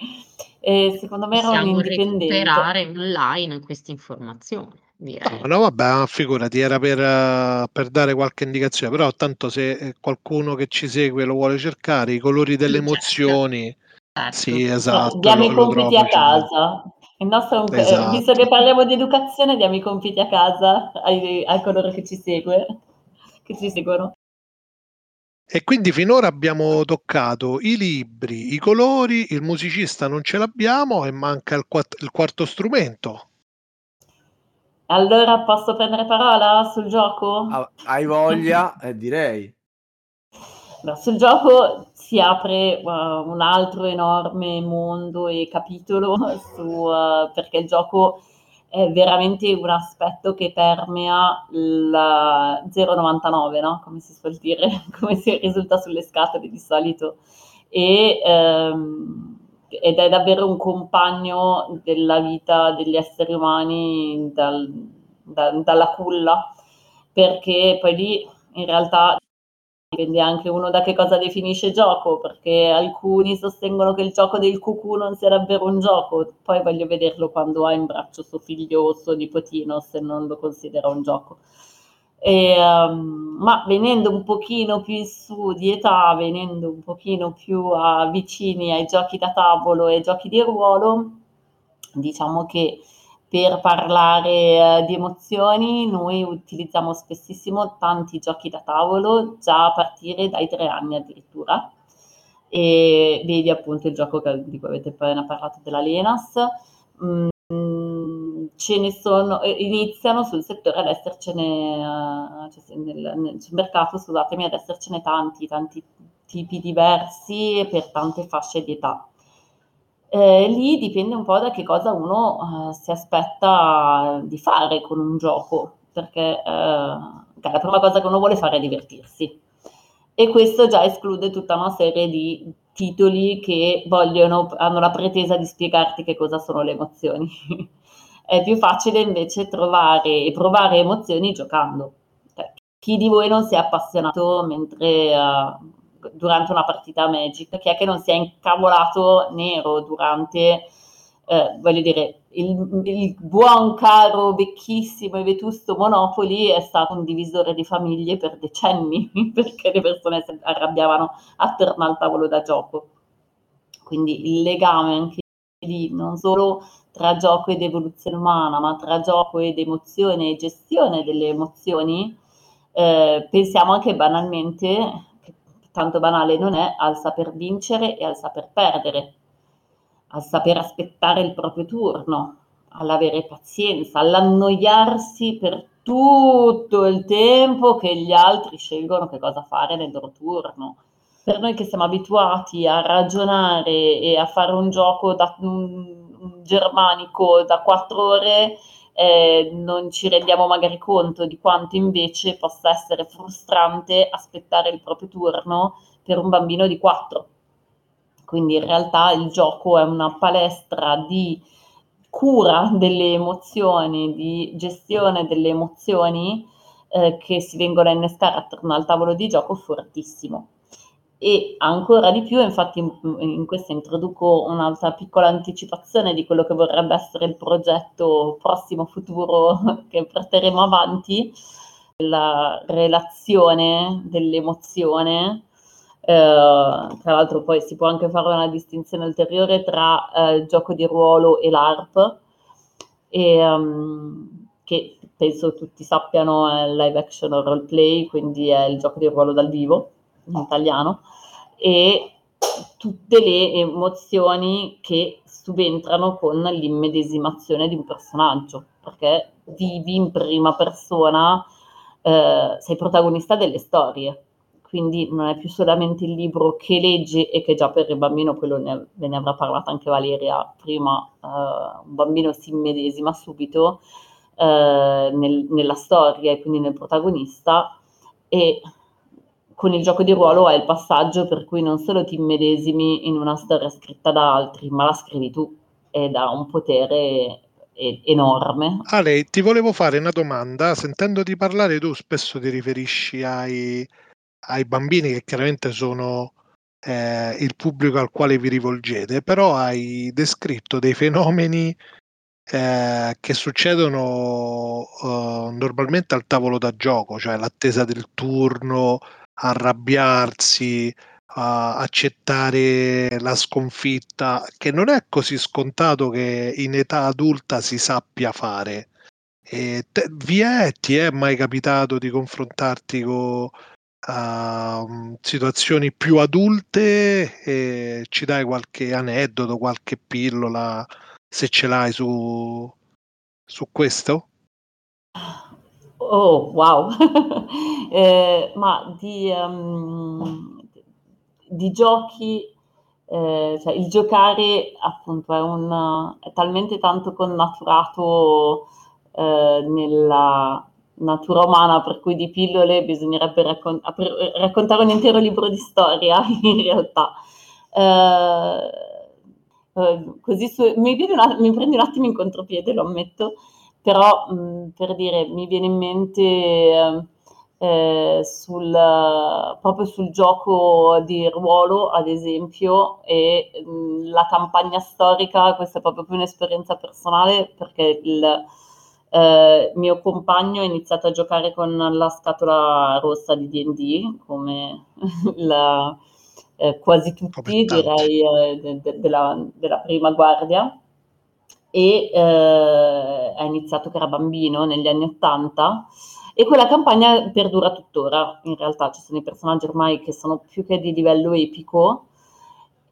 [SPEAKER 6] E secondo me era un
[SPEAKER 4] Possiamo
[SPEAKER 6] indipendente.
[SPEAKER 4] recuperare online queste informazioni, direi.
[SPEAKER 3] No, no, vabbè, figurati, era per, eh, per dare qualche indicazione, però tanto se eh, qualcuno che ci segue lo vuole cercare, i colori delle
[SPEAKER 4] certo.
[SPEAKER 3] emozioni,
[SPEAKER 4] Certo.
[SPEAKER 3] sì,
[SPEAKER 6] Cioè,
[SPEAKER 3] esatto,
[SPEAKER 6] diamo
[SPEAKER 3] lo,
[SPEAKER 6] i compiti a
[SPEAKER 3] facilmente.
[SPEAKER 6] casa. Il nostro un- eh,
[SPEAKER 3] Esatto.
[SPEAKER 6] visto che parliamo di educazione, diamo i compiti a casa ai, a coloro che ci segue, che ci seguono.
[SPEAKER 3] E quindi finora abbiamo toccato i libri, i colori, il musicista non ce l'abbiamo e manca il, quatt- il quarto strumento.
[SPEAKER 6] Allora posso prendere parola sul gioco?
[SPEAKER 2] Ah, Hai voglia? Eh, direi.
[SPEAKER 6] No, sul gioco si apre uh, un altro enorme mondo e capitolo su, uh, perché il gioco è veramente un aspetto che permea il 0,99, no? come si suol dire, come si risulta sulle scatole di solito. E, ehm, ed è davvero un compagno della vita degli esseri umani dal- da- dalla culla, perché poi lì in realtà dipende anche uno da che cosa definisce gioco, perché alcuni sostengono che il gioco del cucù non sia davvero un gioco, poi voglio vederlo quando ha in braccio suo figlio o suo nipotino, se non lo considera un gioco. E, um, ma venendo un pochino più in su di età, venendo un pochino più a, vicini ai giochi da tavolo e giochi di ruolo, diciamo che per parlare eh, di emozioni. Noi utilizziamo spessissimo tanti giochi da tavolo già a partire dai tre anni addirittura. E vedi appunto il gioco di cui avete appena parlato della Lenas. Mm, ce ne sono eh, iniziano sul settore ad essercene eh, cioè nel, nel, mercato scusatemi ad essercene tanti tanti tipi diversi per tante fasce di età eh, lì dipende un po' da che cosa uno eh, si aspetta di fare con un gioco, perché eh, la prima cosa che uno vuole fare è divertirsi. E questo già esclude tutta una serie di titoli che vogliono, hanno la pretesa di spiegarti che cosa sono le emozioni. è più facile invece trovare e provare emozioni giocando. Cioè, chi di voi non si è appassionato mentre uh, durante una partita Magic, chi è che non si è incavolato nero durante, eh, voglio dire, il, il, buon, caro, vecchissimo e vetusto Monopoli è stato un divisore di famiglie per decenni, perché le persone si arrabbiavano attorno al tavolo da gioco. Quindi il legame anche lì, non solo tra gioco ed evoluzione umana, ma tra gioco ed emozione e gestione delle emozioni, eh, pensiamo anche banalmente tanto banale non è, al saper vincere e al saper perdere, al saper aspettare il proprio turno, all'avere pazienza, all'annoiarsi per tutto il tempo che gli altri scelgono che cosa fare nel loro turno. Per noi che siamo abituati a ragionare e a fare un gioco da, un, germanico da quattro ore, eh, non ci rendiamo magari conto di quanto invece possa essere frustrante aspettare il proprio turno per un bambino di 4. Quindi in realtà il gioco è una palestra di cura delle emozioni, di gestione delle emozioni eh, che si vengono a innescare attorno al tavolo di gioco fortissimo. E ancora di più, infatti in, questo introduco un'altra piccola anticipazione di quello che vorrebbe essere il progetto prossimo futuro che porteremo avanti, la relazione dell'emozione. Eh, tra l'altro poi si può anche fare una distinzione ulteriore tra eh, gioco di ruolo e l'ARP, e, um, che penso tutti sappiano è live action o role play, quindi è il gioco di ruolo dal vivo in italiano, e tutte le emozioni che subentrano con l'immedesimazione di un personaggio, perché vivi in prima persona, eh, sei protagonista delle storie, quindi non è più solamente il libro che leggi e che già per il bambino, quello ne, ve ne avrà parlato anche Valeria prima, eh, un bambino si immedesima subito, eh, nel- nella storia e quindi nel protagonista e con il gioco di ruolo è il passaggio per cui non solo ti immedesimi in una storia scritta da altri, ma la scrivi tu ed ha un potere enorme.
[SPEAKER 3] Ale, ti volevo fare una domanda. Sentendoti parlare, tu spesso ti riferisci ai, ai bambini che chiaramente sono eh, il pubblico al quale vi rivolgete, però hai descritto dei fenomeni eh, che succedono eh, normalmente al tavolo da gioco, cioè l'attesa del turno, arrabbiarsi, a accettare la sconfitta, che non è così scontato che in età adulta si sappia fare. E te, vi è, ti è mai capitato di confrontarti con uh, situazioni più adulte? E ci dai qualche aneddoto, qualche pillola, se ce l'hai su, su questo?
[SPEAKER 6] Oh, wow! eh, ma di, um, di giochi, eh, cioè il giocare appunto è, un, è talmente tanto connaturato eh, nella natura umana per cui di pillole bisognerebbe raccon- raccontare un intero libro di storia in realtà. Eh, eh, così su- mi, una- mi prendi un attimo in contropiede, lo ammetto, però mh, per dire mi viene in mente ehm, eh, sul, proprio sul gioco di ruolo, ad esempio, e mh, la campagna storica, questa è proprio più un'esperienza personale perché il eh, mio compagno ha iniziato a giocare con la scatola rossa di D&D, come la, eh, quasi tutti, direi, eh, de, de, della, della prima guardia e eh, ha iniziato che era bambino negli anni Ottanta e quella campagna perdura tuttora, in realtà ci sono i personaggi ormai che sono più che di livello epico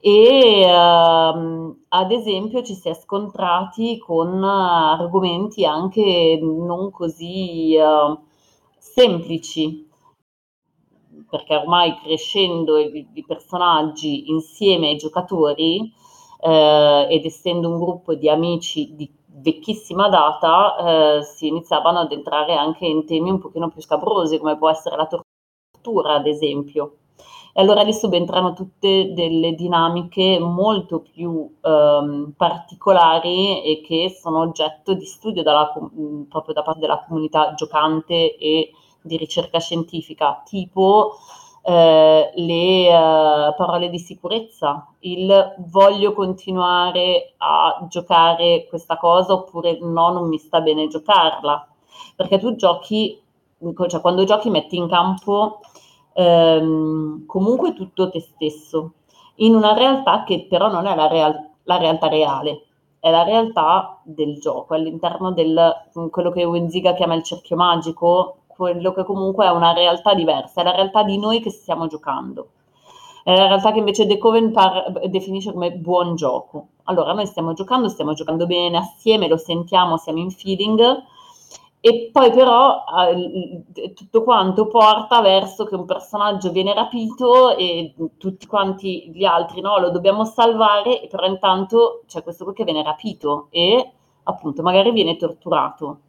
[SPEAKER 6] e uh, ad esempio ci si è scontrati con argomenti anche non così uh, semplici, perché ormai crescendo i, i personaggi insieme ai giocatori eh, ed essendo un gruppo di amici di vecchissima data eh, si iniziavano ad entrare anche in temi un pochino più scabrosi, come può essere la tortura, ad esempio. E allora lì subentrano tutte delle dinamiche molto più ehm, particolari e che sono oggetto di studio dalla, proprio da parte della comunità giocante e di ricerca scientifica, tipo eh, le eh, parole di sicurezza, il voglio continuare a giocare questa cosa oppure no, non mi sta bene giocarla. Perché tu giochi, cioè quando giochi metti in campo ehm, comunque tutto te stesso, in una realtà che però non è la, real- la realtà reale, è la realtà del gioco, all'interno del quello che Wenziga chiama il cerchio magico, quello che comunque è una realtà diversa, è la realtà di noi che stiamo giocando. È la realtà che invece De Coven par- definisce come buon gioco. Allora, noi stiamo giocando, stiamo giocando bene assieme, lo sentiamo, siamo in feeling, e poi però eh, tutto quanto porta verso che un personaggio viene rapito e tutti quanti gli altri no, lo dobbiamo salvare, però intanto c'è questo qui che viene rapito e appunto magari viene torturato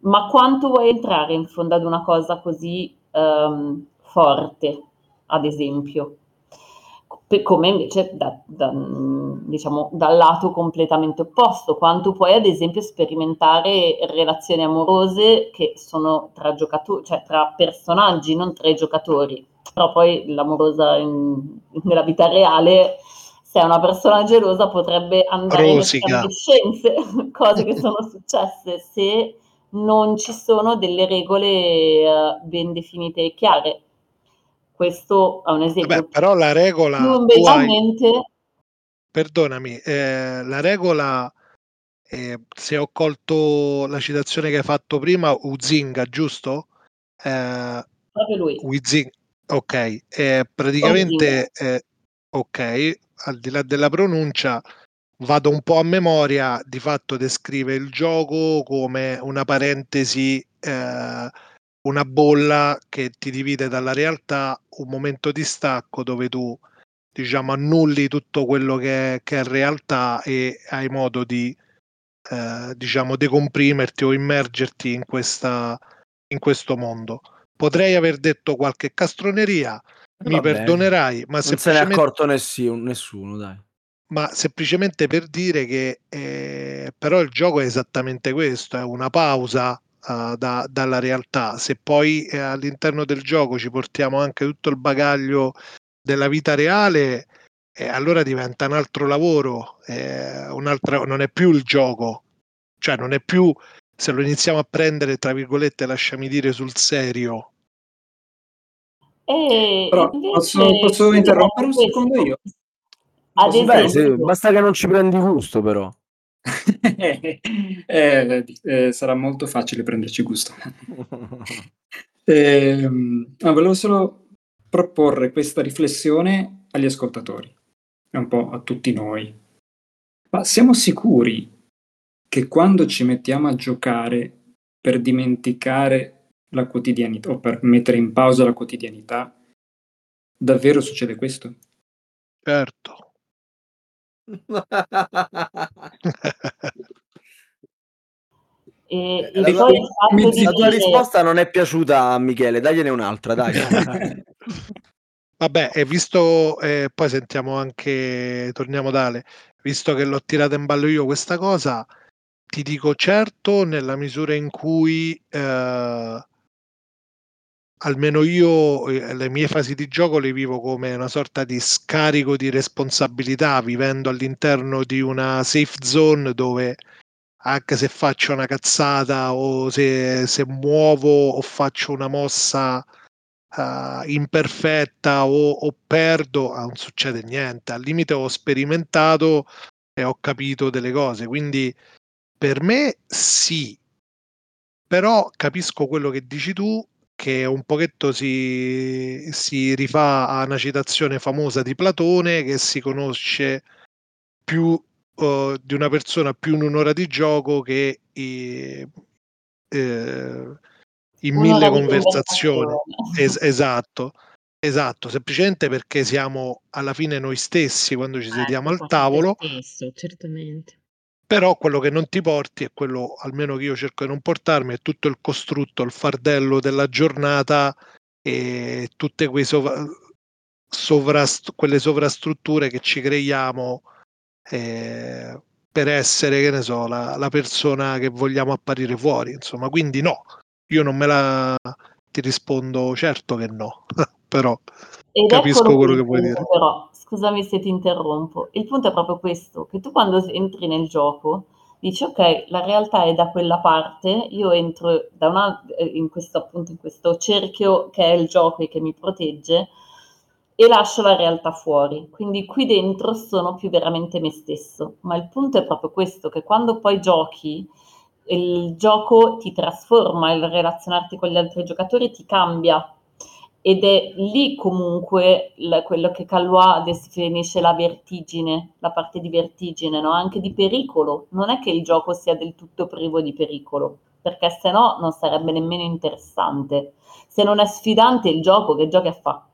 [SPEAKER 6] ma quanto vuoi entrare in fondo ad una cosa così um, forte, ad esempio? come invece da, da, diciamo, dal lato completamente opposto, quanto puoi ad esempio sperimentare relazioni amorose che sono tra giocatori, cioè tra personaggi, non tra i giocatori, però poi l'amorosa in, nella vita reale, se è una persona gelosa potrebbe andare
[SPEAKER 3] Rosica.
[SPEAKER 6] in scienze, cose che sono successe, se non ci sono delle regole uh, ben definite e chiare. Questo è un esempio.
[SPEAKER 3] Vabbè, però la regola...
[SPEAKER 6] Invece, hai...
[SPEAKER 3] Perdonami, eh, la regola, eh, se ho colto la citazione che hai fatto prima, Uzinga, giusto?
[SPEAKER 6] Eh, Proprio lui.
[SPEAKER 3] Uzinga, ok, eh, praticamente, eh, ok, al di là della pronuncia, vado un po' a memoria, di fatto descrive il gioco come una parentesi, eh, una bolla che ti divide dalla realtà, un momento di stacco dove tu diciamo annulli tutto quello che è, che è realtà e hai modo di eh, diciamo, decomprimerti o immergerti in, questa, in questo mondo. Potrei aver detto qualche castroneria, mi perdonerai, ma
[SPEAKER 2] Non se ne è
[SPEAKER 3] semplicemente,
[SPEAKER 2] accorto nessuno, nessuno dai.
[SPEAKER 3] Ma semplicemente per dire che eh, però il gioco è esattamente questo, è una pausa eh, da- dalla realtà. Se poi eh, all'interno del gioco ci portiamo anche tutto il bagaglio della vita reale, eh, allora diventa un altro lavoro, eh, un'altra- non è più il gioco, cioè non è più se lo iniziamo a prendere, tra virgolette, lasciami dire sul serio.
[SPEAKER 6] E
[SPEAKER 5] Però
[SPEAKER 6] invece
[SPEAKER 5] posso, posso interrompere un secondo io?
[SPEAKER 6] Ad
[SPEAKER 5] Posso
[SPEAKER 2] Beh,
[SPEAKER 6] esempio,
[SPEAKER 2] se- basta che non ci prendi gusto però.
[SPEAKER 5] Eh, vedi, eh, sarà molto facile prenderci gusto. Ehm, no, volevo solo proporre questa riflessione agli ascoltatori e un po' a tutti noi. Ma siamo sicuri che quando ci mettiamo a giocare per dimenticare la quotidianità o per mettere in pausa la quotidianità, davvero succede questo?
[SPEAKER 3] Certo.
[SPEAKER 6] E,
[SPEAKER 2] La
[SPEAKER 6] e
[SPEAKER 2] tua,
[SPEAKER 6] poi il fatto
[SPEAKER 5] mi
[SPEAKER 2] la tua
[SPEAKER 6] dire
[SPEAKER 2] risposta non è piaciuta a Michele, dagliene un'altra, dai.
[SPEAKER 3] Vabbè, e visto, eh, poi sentiamo anche, torniamo da Ale, visto che l'ho tirata in ballo io questa cosa, ti dico certo nella misura in cui eh, almeno io eh, le mie fasi di gioco le vivo come una sorta di scarico di responsabilità, vivendo all'interno di una safe zone dove anche se faccio una cazzata o se, se muovo o faccio una mossa eh, imperfetta o, o perdo, ah, non succede niente. Al limite ho sperimentato e ho capito delle cose. Quindi per me sì, però capisco quello che dici tu, che un pochetto si, si rifà a una citazione famosa di Platone che si conosce più eh, di una persona più in un'ora di gioco che i- eh, in
[SPEAKER 6] un'ora
[SPEAKER 3] mille conversazioni. Es- esatto, esatto, semplicemente perché siamo alla fine noi stessi quando ci sediamo
[SPEAKER 4] Ecco,
[SPEAKER 3] al tavolo,
[SPEAKER 4] stesso, certamente.
[SPEAKER 3] Però quello che non ti porti è quello, almeno che io cerco di non portarmi, è tutto il costrutto, il fardello della giornata e tutte sovra- sovrast- quelle sovrastrutture che ci creiamo eh, per essere, che ne so, la, la persona che vogliamo apparire fuori, insomma, quindi no, io non me la ti rispondo certo che no, però
[SPEAKER 6] Ed
[SPEAKER 3] capisco quello che vuoi dire.
[SPEAKER 6] però, scusami se ti interrompo, il punto è proprio questo, che tu quando entri nel gioco dici ok, la realtà è da quella parte, io entro da una, eh, in questo appunto in questo cerchio che è il gioco e che mi protegge e lascio la realtà fuori, quindi qui dentro sono più veramente me stesso, ma il punto è proprio questo, che quando poi giochi il gioco ti trasforma, il relazionarti con gli altri giocatori ti cambia ed è lì comunque la- quello che Calois definisce la vertigine, la parte di vertigine, no? anche di pericolo. Non è che il gioco sia del tutto privo di pericolo, perché se no non sarebbe nemmeno interessante. Se non è sfidante il gioco, che giochi a fa?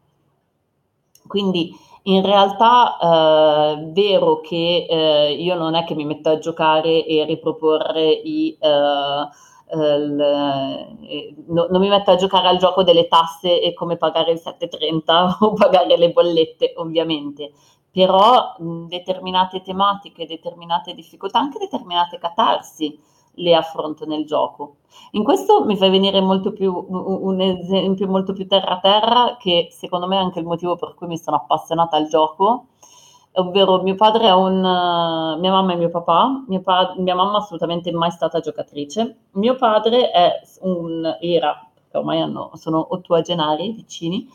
[SPEAKER 6] Quindi in realtà è vero che eh, io non è che mi metto a giocare e riproporre i... eh, eh, eh, no- non mi metto a giocare al gioco delle tasse e come pagare il 730 o pagare le bollette, ovviamente. Però mh, determinate tematiche, determinate difficoltà, anche determinate catarsi le affronto nel gioco. In questo mi fa venire molto più un esempio molto più terra terra, che secondo me è anche il motivo per cui mi sono appassionata al gioco, ovvero mio padre è un eh, mia mamma e mio papà, mio pa- mia mamma assolutamente mai stata giocatrice, mio padre è un, era, perché ormai hanno- sono ottuagenari vicini,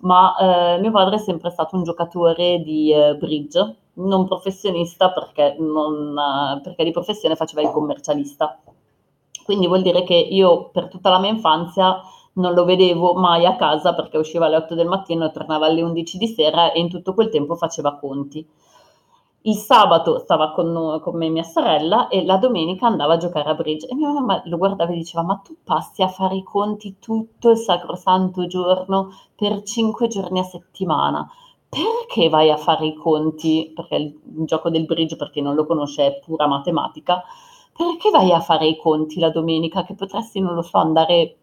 [SPEAKER 6] ma eh, mio padre è sempre stato un giocatore di eh, bridge, non professionista perché, non, eh, perché di professione faceva il commercialista. Quindi vuol dire che io per tutta la mia infanzia non lo vedevo mai a casa perché usciva alle 8 del mattino e tornava alle 11 di sera e in tutto quel tempo faceva conti. Il sabato stava con, con me e mia sorella e la domenica andava a giocare a bridge e mia mamma lo guardava e diceva ma tu passi a fare i conti tutto il sacrosanto giorno per 5 giorni a settimana perché vai a fare i conti? Perché il gioco del bridge, per chi non lo conosce, è pura matematica. perché vai a fare i conti la domenica che potresti, non lo so, andare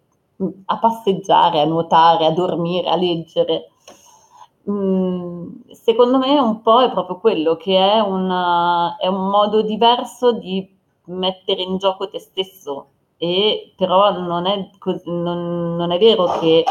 [SPEAKER 6] a passeggiare, a nuotare, a dormire, a leggere? Mm, secondo me un po' è proprio quello che è, una, è un modo diverso di mettere in gioco te stesso e però non è, non, non è vero che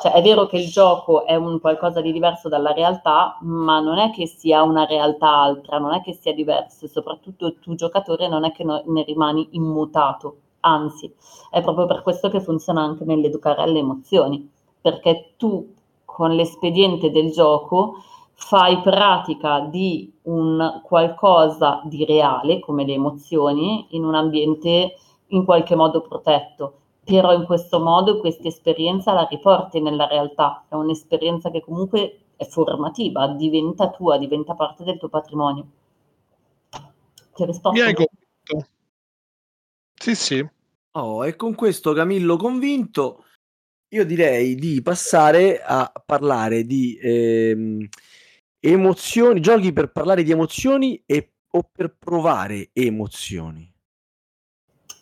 [SPEAKER 6] cioè è vero che il gioco è un qualcosa di diverso dalla realtà, ma non è che sia una realtà altra, non è che sia diverso e soprattutto tu giocatore non è che ne rimani immutato, anzi è proprio per questo che funziona anche nell'educare alle emozioni, perché tu con l'espediente del gioco fai pratica di un qualcosa di reale, come le emozioni, in un ambiente in qualche modo protetto però in questo modo questa esperienza la riporti nella realtà, è un'esperienza che comunque è formativa, diventa tua, diventa parte del tuo patrimonio.
[SPEAKER 3] Ti risposto? Mi hai convinto. Sì, sì.
[SPEAKER 2] Oh, e con questo Camillo convinto, io direi di passare a parlare di ehm, emozioni, giochi per parlare di emozioni e, o per provare emozioni.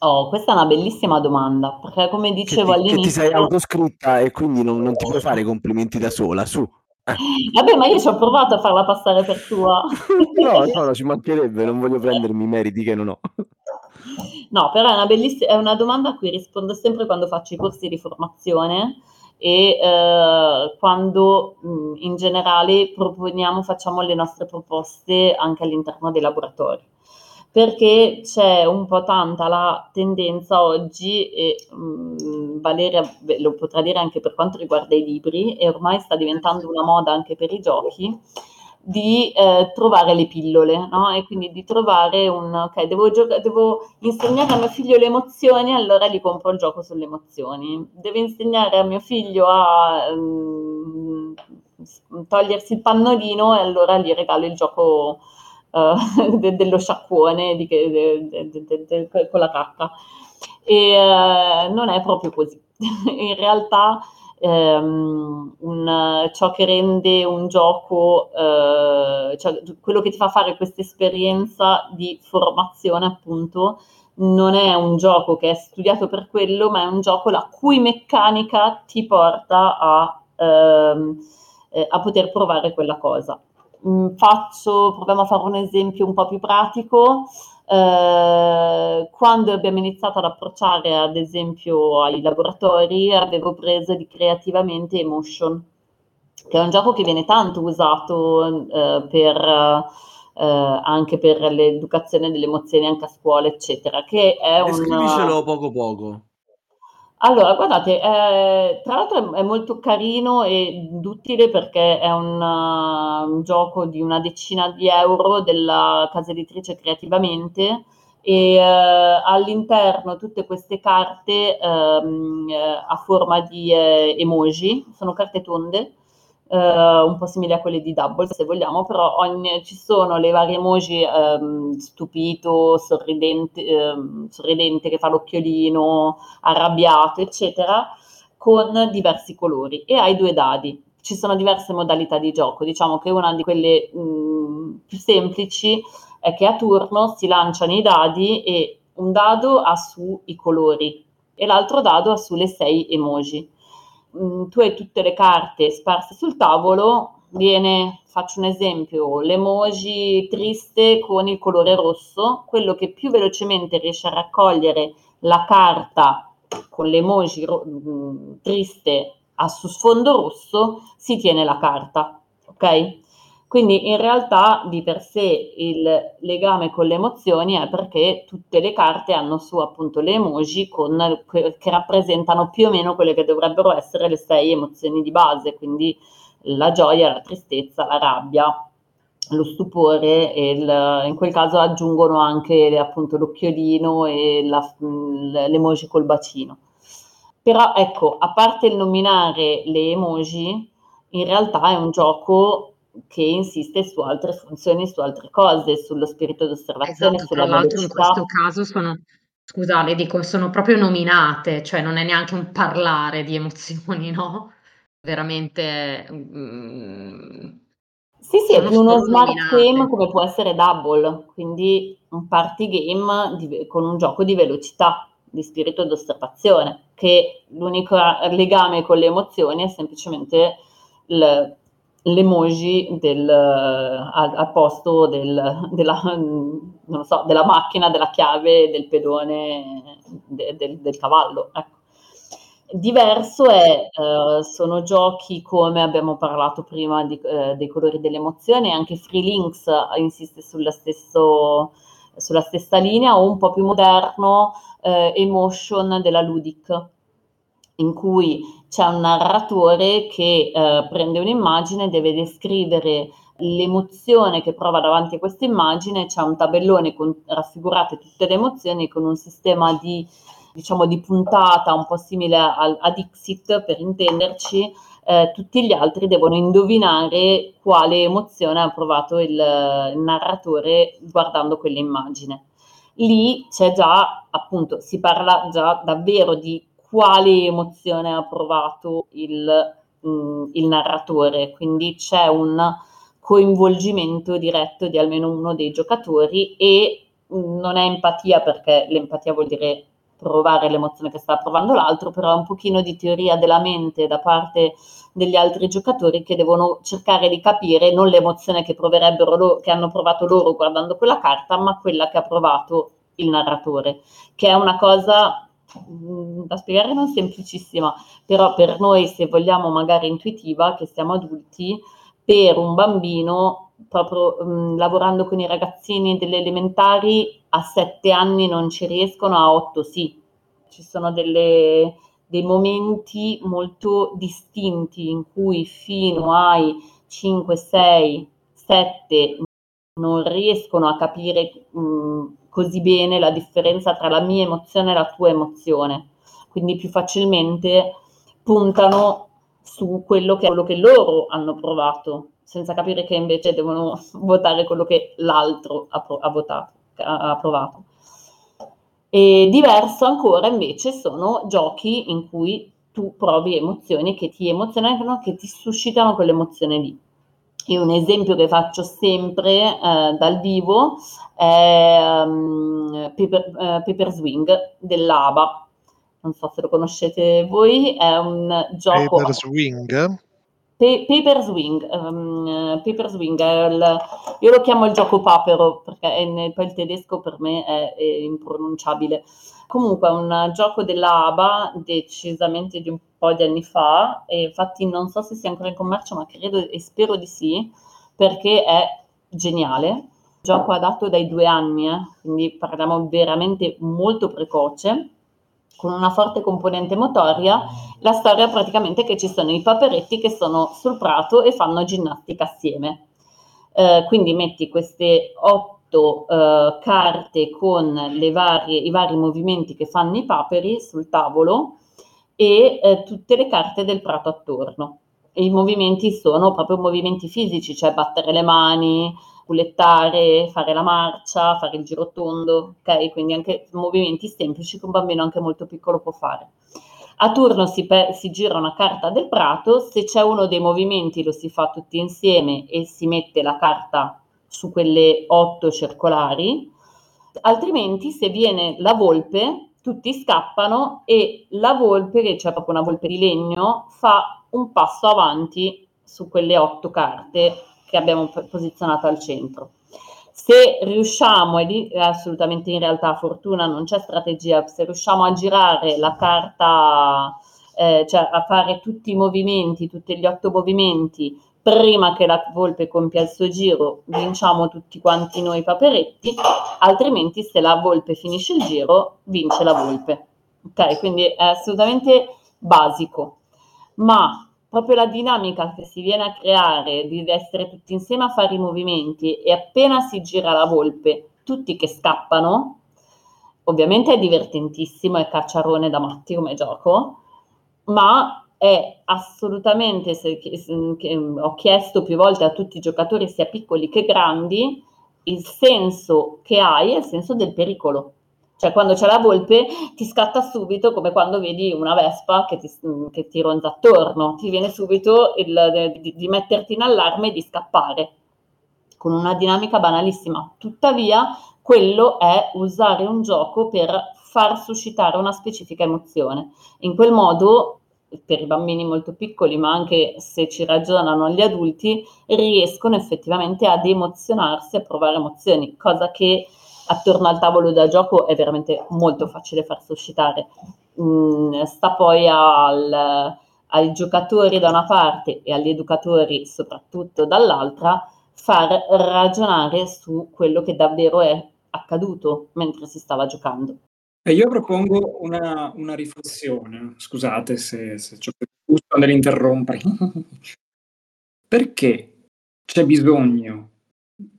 [SPEAKER 6] Oh, questa è una bellissima domanda, perché come dicevo
[SPEAKER 2] che
[SPEAKER 6] ti, all'inizio...
[SPEAKER 2] Che ti sei autoscritta e quindi non, non ti puoi fare complimenti da sola, su.
[SPEAKER 6] Vabbè, ma io ci ho provato a farla passare per tua.
[SPEAKER 2] no, no, no, ci mancherebbe, non voglio prendermi i meriti che non ho.
[SPEAKER 6] No, però è una, belliss- è una domanda a cui rispondo sempre quando faccio i corsi di formazione e eh, quando mh, in generale proponiamo, facciamo le nostre proposte anche all'interno dei laboratori. Perché c'è un po' tanta la tendenza oggi, e mh, Valeria lo potrà dire anche per quanto riguarda i libri, e ormai sta diventando una moda anche per i giochi, di eh, trovare le pillole, no? E quindi di trovare un, ok, devo, gioca- devo insegnare a mio figlio le emozioni, allora gli compro il gioco sulle emozioni. Devo insegnare a mio figlio a um, togliersi il pannolino e allora gli regalo il gioco uh, de- dello sciacquone de- de- con la cacca. E uh, non è proprio così. In realtà um, un, ciò che rende un gioco, uh, cioè quello che ti fa fare questa esperienza di formazione appunto, non è un gioco che è studiato per quello, ma è un gioco la cui meccanica ti porta a, ehm, eh, a poter provare quella cosa. Mm, faccio, proviamo a fare un esempio un po' più pratico. Eh, quando abbiamo iniziato ad approcciare, ad esempio, ai laboratori, avevo preso di creativamente Emotion, che è un gioco che viene tanto usato eh, per, eh, anche per l'educazione delle emozioni anche a scuola, eccetera. Che è un...
[SPEAKER 2] Descrivicelo poco poco.
[SPEAKER 6] Allora, guardate, eh, tra l'altro è, molto carino ed utile perché è un, uh, un gioco di una decina di euro della casa editrice Creativamente e eh, all'interno tutte queste carte ehm, eh, a forma di eh, emoji, sono carte tonde Uh, un po' simili a quelle di Double se vogliamo, però ogni, ci sono le varie emoji um, stupito, sorridente, um, sorridente che fa l'occhiolino, arrabbiato, eccetera, con diversi colori e hai due dadi. Ci sono diverse modalità di gioco, diciamo che una di quelle mh, più semplici è che a turno si lanciano i dadi e un dado ha su i colori e l'altro dado ha sulle sei emoji mh, mm, tu hai tutte le carte sparse sul tavolo, viene, faccio un esempio, l'emoji triste con il colore rosso, quello che più velocemente riesce a raccogliere la carta con l'emoji ro- mh, mm, triste a su sfondo rosso, si tiene la carta, ok? Quindi in realtà di per sé il legame con le emozioni è perché tutte le carte hanno su appunto le emoji con, che rappresentano più o meno quelle che dovrebbero essere le sei emozioni di base, quindi la gioia, la tristezza, la rabbia, lo stupore e il, in quel caso aggiungono anche appunto l'occhiolino e la, l'emoji col bacino. Però ecco, a parte il nominare le emoji, in realtà è un gioco che insiste su altre funzioni, su altre cose, sullo spirito d'osservazione,
[SPEAKER 4] esatto, sulla tra l'altro in questo caso sono, scusa, le dico, sono proprio nominate, cioè non è neanche un parlare di emozioni, no? Veramente... Mm,
[SPEAKER 6] Sì, sì, è più uno smart
[SPEAKER 4] nominate.
[SPEAKER 6] game come può essere Double, quindi un party game di- con un gioco di velocità, di spirito d'osservazione, che l'unico legame con le emozioni è semplicemente il- l'emoji del, al, al posto del- della, so, della macchina, della chiave, del pedone, de- del, del cavallo. Ecco. Diverso è, eh, sono giochi come abbiamo parlato prima di, eh, dei colori delle emozioni, anche Free Links insiste sulla, stesso, sulla stessa linea, o un po' più moderno eh, Emotion della Ludic, in cui c'è un narratore che eh, prende un'immagine e deve descrivere l'emozione che prova davanti a questa immagine, c'è un tabellone con raffigurate tutte le emozioni con un sistema di diciamo di puntata un po' simile a, a Dixit per intenderci, eh, tutti gli altri devono indovinare quale emozione ha provato il, il narratore guardando quell'immagine. Lì c'è già, appunto, si parla già davvero di quale emozione ha provato il, mh, il narratore, quindi c'è un coinvolgimento diretto di almeno uno dei giocatori e non è empatia perché l'empatia vuol dire provare l'emozione che sta provando l'altro, però è un pochino di teoria della mente da parte degli altri giocatori che devono cercare di capire non l'emozione che proverebbero loro, che hanno provato loro guardando quella carta, ma quella che ha provato il narratore, che è una cosa da spiegare non semplicissima, però per noi se vogliamo magari intuitiva, che siamo adulti, per un bambino proprio mh, lavorando con i ragazzini delle elementari a sette anni non ci riescono, a otto sì. Ci sono delle, dei momenti molto distinti in cui fino ai 5, 6, 7 non riescono a capire mh, così bene la differenza tra la mia emozione e la tua emozione. Quindi più facilmente puntano su quello che, quello che loro hanno provato, senza capire che invece devono votare quello che l'altro ha, ha votato ha provato. E diverso ancora invece sono giochi in cui tu provi emozioni che ti emozionano, che ti suscitano quell'emozione lì. E un esempio che faccio sempre eh, dal vivo è um, Paper, uh, Paper Swing dell'ABA. Non so se lo conoscete voi, è un gioco...
[SPEAKER 3] Paper Swing?
[SPEAKER 6] Pe- Paper Swing, um, Paper Swing il, io lo chiamo il gioco papero perché è, poi il tedesco per me è, è impronunciabile. Comunque è un gioco dell'ABA decisamente di un po' di anni fa e infatti non so se sia ancora in commercio ma credo e spero di sì perché è geniale. Gioco adatto dai due anni, eh, quindi parliamo veramente molto precoce con una forte componente motoria, la storia è praticamente che ci sono i paperetti che sono sul prato e fanno ginnastica assieme. Eh, quindi metti queste otto eh, carte con varie, i vari movimenti che fanno i paperi sul tavolo e eh, tutte le carte del prato attorno. I movimenti sono proprio movimenti fisici, cioè battere le mani, culettare, fare la marcia, fare il giro tondo, ok? Quindi anche movimenti semplici che un bambino anche molto piccolo può fare. A turno si, pe- si, gira una carta del prato, se c'è uno dei movimenti lo si fa tutti insieme e si mette la carta su quelle otto circolari, altrimenti se viene la volpe tutti scappano e la volpe, che c'è proprio una volpe di legno, fa un passo avanti su quelle otto carte che abbiamo posizionato al centro. Se riusciamo, e assolutamente in realtà fortuna non c'è strategia, se riusciamo a girare la carta, eh, cioè a fare tutti i movimenti, tutti gli otto movimenti, prima che la volpe compia il suo giro, vinciamo tutti quanti noi paperetti, altrimenti se la volpe finisce il giro, vince la volpe. Ok, quindi è assolutamente basico. Ma proprio la dinamica che si viene a creare di essere tutti insieme a fare i movimenti e appena si gira la volpe, tutti che scappano, ovviamente è divertentissimo, è cacciarone da matti come gioco, ma è assolutamente, se, che, ho chiesto più volte a tutti i giocatori, sia piccoli che grandi, il senso che hai è il senso del pericolo. Cioè, quando c'è la volpe ti scatta subito come quando vedi una vespa che ti, che ti ronza attorno, ti viene subito il, di, di metterti in allarme e di scappare, con una dinamica banalissima. Tuttavia, quello è usare un gioco per far suscitare una specifica emozione. In quel modo, per i bambini molto piccoli, ma anche se ci ragionano gli adulti, riescono effettivamente ad emozionarsi, a provare emozioni, cosa che attorno al tavolo da gioco è veramente molto facile far suscitare. Mm, sta poi al, ai giocatori da una parte e agli educatori soprattutto dall'altra far ragionare su quello che davvero è accaduto mentre si stava giocando.
[SPEAKER 5] E io propongo una, una riflessione, scusate se, se ho gusto nell'interrompere. Perché c'è bisogno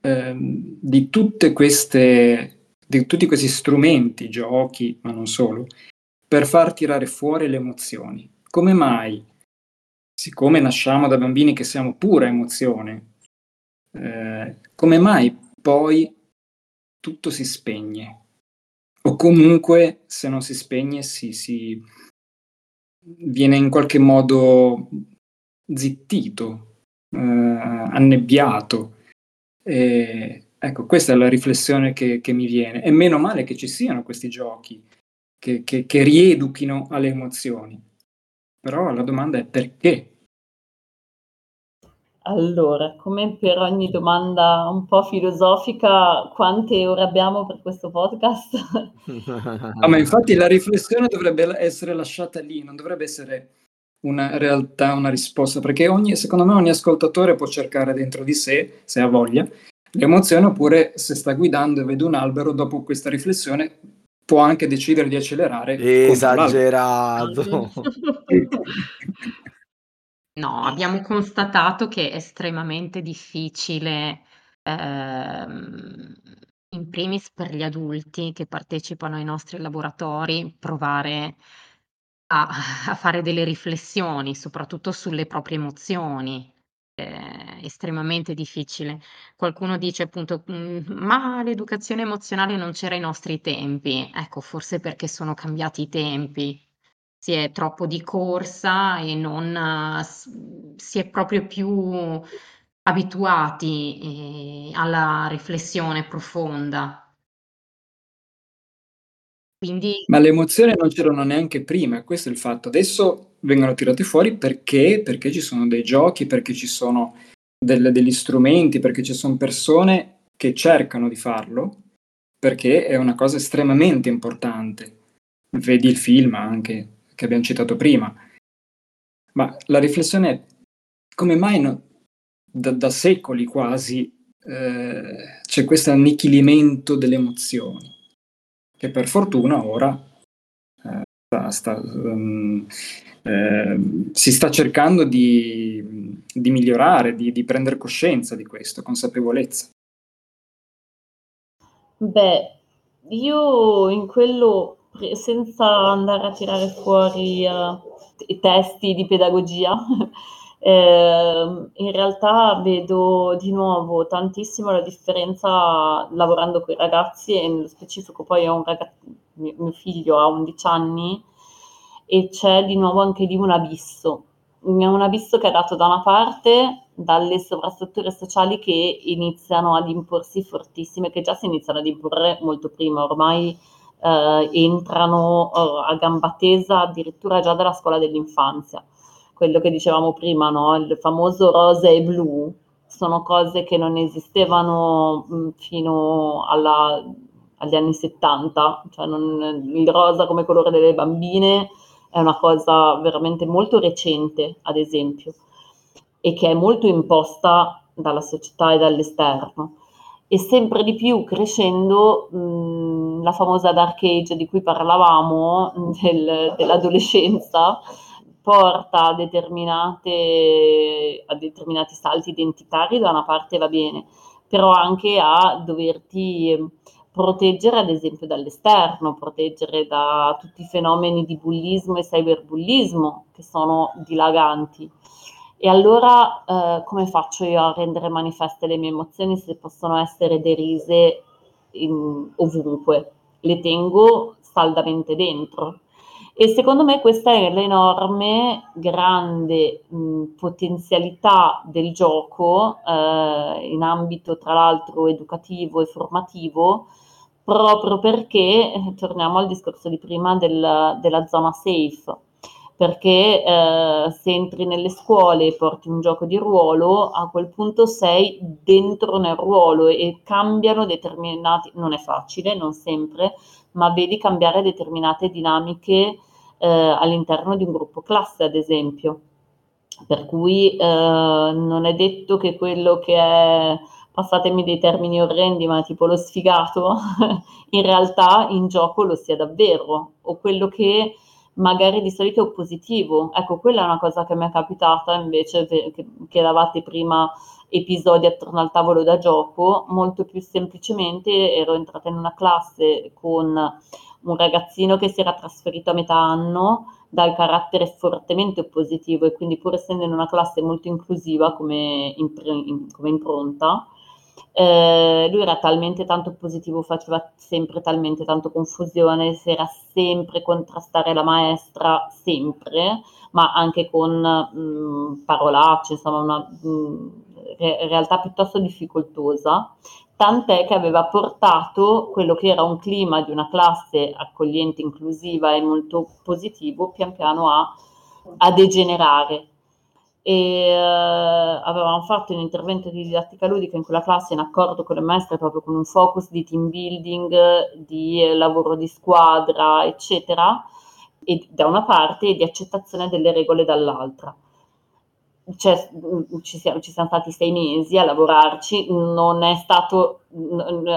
[SPEAKER 5] Ehm, di queste di tutti questi strumenti, giochi, ma non solo, per far tirare fuori le emozioni. Come mai, siccome nasciamo da bambini che siamo pura emozione, eh, come mai poi tutto si spegne? O comunque, se non si spegne, si, si viene in qualche modo zittito, eh, annebbiato. E, ecco, questa è la riflessione che, che, mi viene. E meno male che ci siano questi giochi che, che, che rieduchino alle emozioni. Però la domanda è perché?
[SPEAKER 6] Allora, come per ogni domanda un po' filosofica, quante ore abbiamo per questo podcast?
[SPEAKER 5] ah, ma infatti la riflessione dovrebbe essere lasciata lì, non dovrebbe essere una realtà, una risposta, perché ogni, secondo me ogni ascoltatore può cercare dentro di sé, se ha voglia, l'emozione, oppure se sta guidando e vede un albero, dopo questa riflessione può anche decidere di accelerare.
[SPEAKER 2] Esagerato.
[SPEAKER 4] no, abbiamo constatato che è estremamente difficile, ehm, in primis per gli adulti che partecipano ai nostri laboratori, provare a a fare delle riflessioni, soprattutto sulle proprie emozioni. È estremamente difficile. Qualcuno dice appunto: "Mhmm, ma l'educazione emozionale non c'era ai nostri tempi". Ecco, forse perché sono cambiati i tempi. Si è troppo di corsa e non si è proprio più abituati, ehm, alla riflessione profonda. Quindi
[SPEAKER 5] Ma le emozioni non c'erano neanche prima, questo è il fatto. Adesso vengono tirate fuori perché, perché ci sono dei giochi, perché ci sono del, degli strumenti, perché ci sono persone che cercano di farlo, perché è una cosa estremamente importante. Vedi il film anche che abbiamo citato prima. Ma la riflessione è come mai no, da, da, secoli quasi eh, c'è questo annichilimento delle emozioni che per fortuna ora eh, sta, sta, um, eh, si sta cercando di, di migliorare, di, di, prendere coscienza di questo, consapevolezza.
[SPEAKER 6] Beh, io in quello, senza andare a tirare fuori uh, testi di pedagogia, Eh, in realtà vedo di nuovo tantissimo la differenza lavorando con i ragazzi e nello specifico poi ho un ragazzo, mio, figlio ha 11 anni e c'è di nuovo anche lì un abisso, un abisso che è dato da una parte dalle sovrastrutture sociali che iniziano ad imporsi fortissime, che già si iniziano ad imporre molto prima, ormai eh, entrano eh, a gamba tesa addirittura già dalla scuola dell'infanzia quello che dicevamo prima, no? il famoso rosa e blu, sono cose che non esistevano fino alla, agli anni 70, cioè non, il rosa come colore delle bambine è una cosa veramente molto recente, ad esempio, e che è molto imposta dalla società e dall'esterno. E sempre di più crescendo mh, la famosa dark age di cui parlavamo, del, dell'adolescenza, porta a, a determinati salti identitari, da una parte va bene, però anche a doverti proteggere ad esempio dall'esterno, proteggere da tutti i fenomeni di bullismo e cyberbullismo che sono dilaganti. E allora eh, come faccio io a rendere manifeste le mie emozioni se possono essere derise in, ovunque? le tengo saldamente dentro. E secondo me questa è l'enorme, grande mh, potenzialità del gioco eh, in ambito tra l'altro educativo e formativo, proprio perché, eh, torniamo al discorso di prima del, della zona safe, perché eh, se entri nelle scuole e porti un gioco di ruolo, a quel punto sei dentro nel ruolo e cambiano determinati, non è facile, non sempre, ma vedi cambiare determinate dinamiche eh, all'interno di un gruppo classe, ad esempio. Per cui eh, non è detto che quello che è, passatemi dei termini orrendi, ma tipo lo sfigato, in realtà in gioco lo sia davvero, o quello che magari di solito è oppositivo. Ecco, quella è una cosa che mi è capitata invece che, che eravate prima episodi attorno al tavolo da gioco, molto più semplicemente ero entrata in una classe con un ragazzino che si era trasferito a metà anno dal carattere fortemente oppositivo e quindi pur essendo in una classe molto inclusiva come, impr- come impronta, eh, lui era talmente tanto positivo, faceva sempre talmente tanto confusione, si era sempre contrastare la maestra, sempre, ma anche con mh, mm, parolacce, insomma una mh, mm, re- realtà piuttosto difficoltosa tant'è che aveva portato quello che era un clima di una classe accogliente, inclusiva e molto positivo, pian piano a, a degenerare. E uh, avevamo fatto un intervento di didattica ludica in quella classe in accordo con le maestre proprio con un focus di team building, di eh, lavoro di squadra, eccetera, e da una parte e di accettazione delle regole dall'altra ci, siamo, ci, siamo, stati sei mesi a lavorarci, non è stato,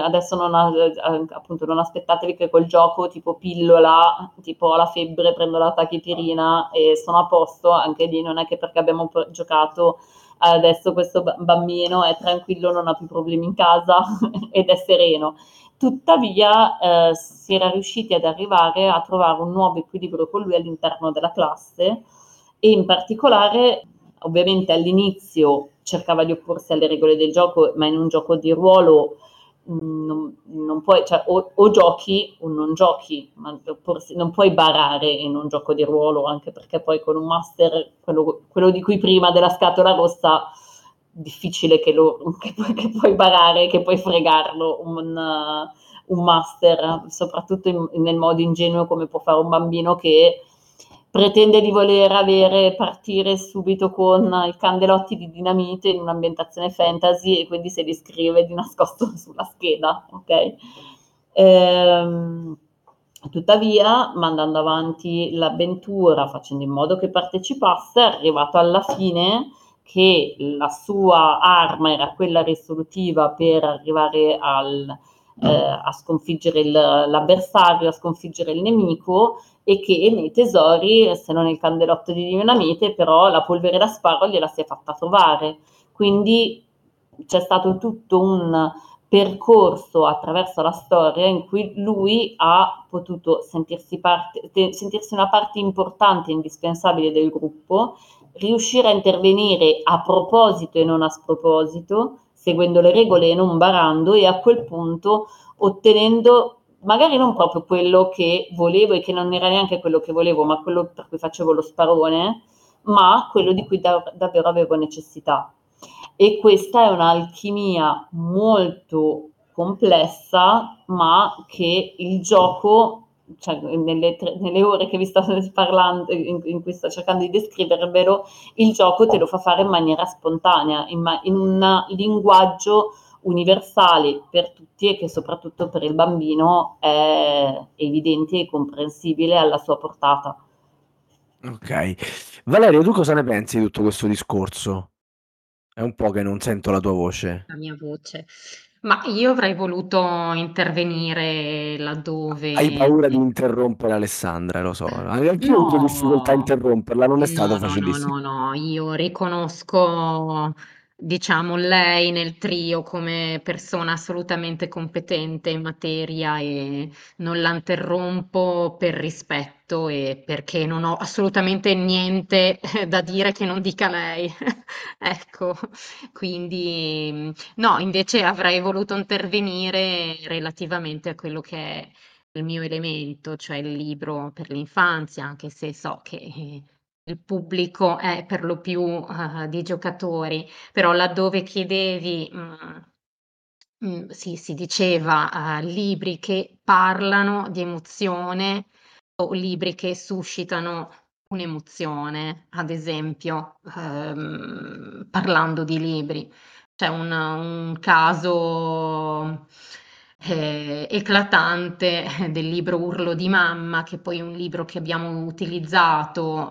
[SPEAKER 6] adesso non, ha, eh, appunto, non aspettatevi che col gioco tipo pillola, tipo ho la febbre, prendo la tachipirina e sono a posto, anche lì non è che perché abbiamo giocato adesso questo bambino è tranquillo, non ha più problemi in casa ed è sereno. Tuttavia eh, si era riusciti ad arrivare a trovare un nuovo equilibrio con lui all'interno della classe e in particolare ovviamente all'inizio cercava di opporsi alle regole del gioco, ma in un gioco di ruolo mm, non, non puoi, cioè, o, o, giochi o non giochi, ma opporsi, non puoi barare in un gioco di ruolo, anche perché poi con un master, quello, quello di cui prima della scatola rossa, difficile che, lo, che, che puoi barare, che puoi fregarlo un, un master, soprattutto in, nel modo ingenuo come può fare un bambino che pretende di voler avere, partire subito con i candelotti di dinamite in un'ambientazione fantasy e quindi se li scrive di nascosto sulla scheda, ok? Ehm, tuttavia, mandando avanti l'avventura, facendo in modo che partecipasse, è arrivato alla fine che la sua arma era quella risolutiva per arrivare al, eh, a sconfiggere il, l'avversario, a sconfiggere il nemico e che nei tesori, se non il candelotto di dinamite, però la polvere da sparo gliela si è fatta trovare. Quindi c'è stato tutto un percorso attraverso la storia in cui lui ha potuto sentirsi, parte, sentirsi una parte importante e indispensabile del gruppo, riuscire a intervenire a proposito e non a sproposito, seguendo le regole e non barando e a quel punto ottenendo magari non proprio quello che volevo e che non era neanche quello che volevo, ma quello per cui facevo lo sparone, ma quello di cui da- davvero avevo necessità. E questa è un'alchimia molto complessa, ma che il gioco, cioè nelle, tre, nelle ore che vi sto parlando, in, in, cui sto cercando di descrivervelo, il gioco te lo fa fare in maniera spontanea, in, ma- in un linguaggio universali per tutti e che soprattutto per il bambino è evidente e comprensibile alla sua portata.
[SPEAKER 2] Ok. Valerio, tu cosa ne pensi di tutto questo discorso? È un po' che non sento la tua voce.
[SPEAKER 4] La mia voce. Ma io avrei voluto intervenire laddove...
[SPEAKER 2] Hai paura di interrompere Alessandra, lo so. Anche io ho avuto difficoltà a interromperla, non è stato
[SPEAKER 4] no, no,
[SPEAKER 2] facilissimo.
[SPEAKER 4] no, no, io riconosco diciamo, lei nel trio come persona assolutamente competente in materia e non la interrompo per rispetto e perché non ho assolutamente niente da dire che non dica lei. Ecco, quindi no, invece avrei voluto intervenire relativamente a quello che è il mio elemento, cioè il libro per l'infanzia, anche se so che eh, il pubblico è per lo più uh, di giocatori, però laddove chiedevi, mh, mh, sì, si diceva uh, libri che parlano di emozione o libri che suscitano un'emozione, ad esempio, ehm, parlando di libri. C'è un, un caso eh, eclatante del libro Urlo di mamma, che poi è un libro che abbiamo utilizzato,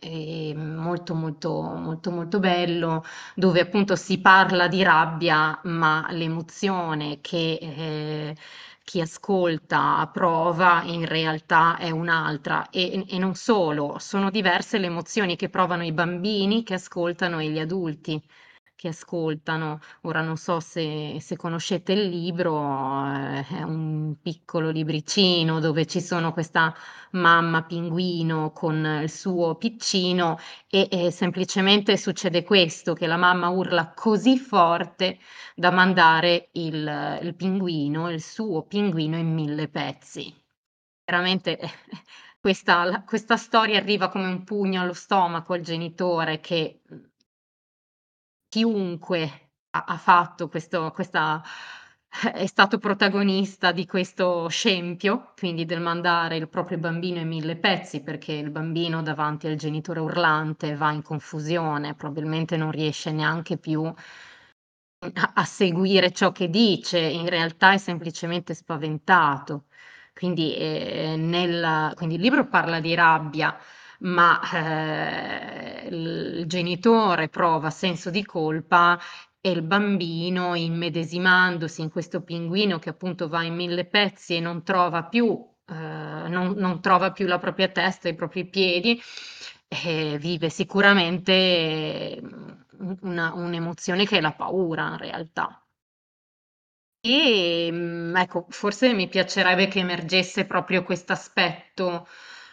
[SPEAKER 4] eh, molto molto molto molto bello, dove appunto si parla di rabbia, ma l'emozione che eh, chi ascolta prova in realtà è un'altra. E, e non solo, sono diverse le emozioni che provano i bambini che ascoltano e gli adulti che ascoltano. Ora non so se, se conoscete il libro, eh, è un piccolo libricino dove ci sono questa mamma pinguino con il suo piccino e, e semplicemente succede questo, che la mamma urla così forte da mandare il, il pinguino, il suo pinguino in mille pezzi. Veramente questa, questa storia arriva come un pugno allo stomaco al genitore che chiunque ha, ha fatto questo, questa, è stato protagonista di questo scempio, quindi del mandare il proprio bambino in mille pezzi, perché il bambino davanti al genitore urlante va in confusione, probabilmente non riesce neanche più a, a seguire ciò che dice, in realtà è semplicemente spaventato. Quindi, eh, nel, quindi il libro parla di rabbia, ma eh, il genitore prova senso di colpa e il bambino, immedesimandosi in questo pinguino che appunto va in mille pezzi e non trova più, eh, non, non trova più la propria testa, i propri piedi, eh, vive sicuramente una, un'emozione che è la paura in realtà. E mm, ecco, forse mi piacerebbe che emergesse proprio questo aspetto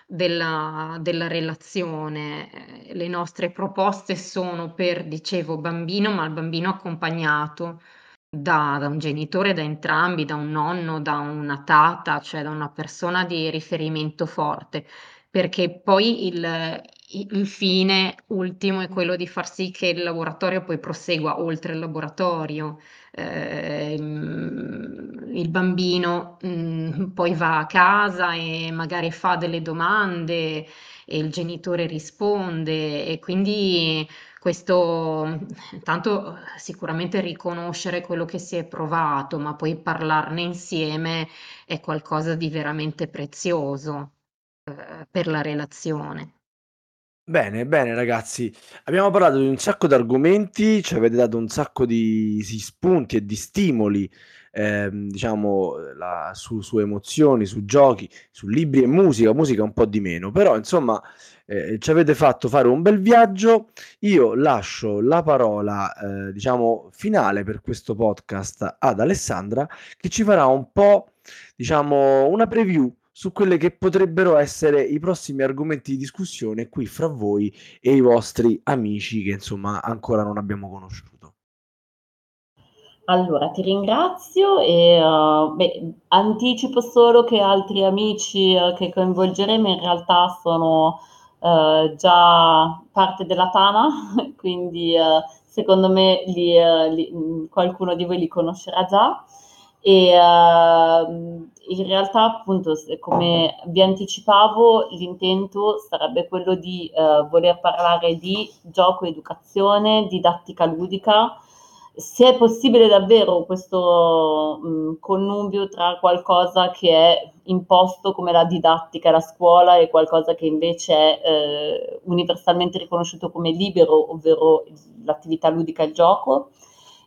[SPEAKER 4] della, della relazione. Le nostre proposte sono per, dicevo, bambino, ma il bambino accompagnato da, da un genitore, da entrambi, da un nonno, da una tata, cioè da una persona di riferimento forte, perché poi il, il fine ultimo è quello di far sì che il laboratorio poi prosegua oltre il laboratorio. Eh, il bambino mh, mm, poi va a casa e magari fa delle domande e il genitore risponde e quindi questo tanto sicuramente riconoscere quello che si è provato, ma poi parlarne insieme è qualcosa di veramente prezioso eh, per la relazione.
[SPEAKER 2] Bene, bene ragazzi, abbiamo parlato di un sacco di argomenti, ci avete dato un sacco di, di spunti e di stimoli, ehm, diciamo, la- su, su emozioni, su giochi, su libri e musica, musica un po' di meno, però insomma eh, ci avete fatto fare un bel viaggio. Io lascio la parola, eh, diciamo, finale per questo podcast ad Alessandra, che ci farà un po', diciamo, una preview su quelle che potrebbero essere i prossimi argomenti di discussione qui fra voi e i vostri amici che insomma ancora non abbiamo conosciuto.
[SPEAKER 6] Allora, ti ringrazio e uh, beh, anticipo solo che altri amici uh, che coinvolgeremo in realtà sono uh, già parte della Tana, quindi secondo me li, li, qualcuno di voi li conoscerà già. E in realtà appunto come vi anticipavo l'intento sarebbe quello di voler parlare di gioco educazione, didattica ludica, se è possibile davvero questo mh, connubio tra qualcosa che è imposto come la didattica, la scuola e qualcosa che invece è eh, universalmente riconosciuto come libero, ovvero l'attività ludica e il gioco.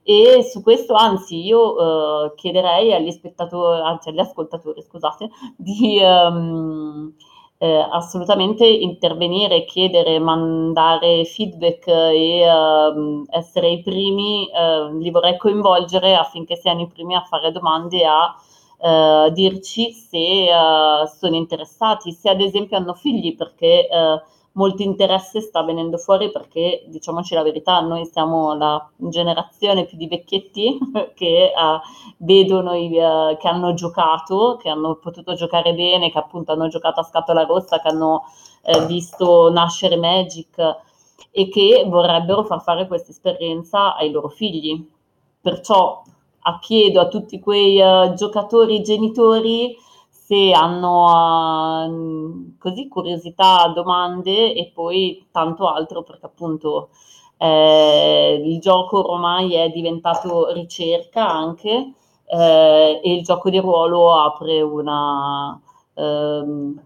[SPEAKER 6] E su questo anzi io eh, chiederei agli spettatori, anzi agli ascoltatori, scusate, di um, eh, assolutamente intervenire, chiedere, mandare feedback e uh, essere i primi, uh, li vorrei coinvolgere affinché siano i primi a fare domande a uh, dirci se sono interessati, se ad esempio hanno figli, perché molto interesse sta venendo fuori perché, diciamoci la verità, noi siamo la generazione più di vecchietti che uh, vedono, i, uh, che hanno giocato, che hanno potuto giocare bene, che appunto hanno giocato a scatola rossa, che hanno eh, visto nascere Magic e che vorrebbero far fare questa esperienza ai loro figli. Perciò chiedo a tutti quei uh, giocatori genitori se hanno uh, così curiosità, domande e poi tanto altro perché appunto eh, il gioco ormai è diventato ricerca anche eh, e il gioco di ruolo apre una ehm,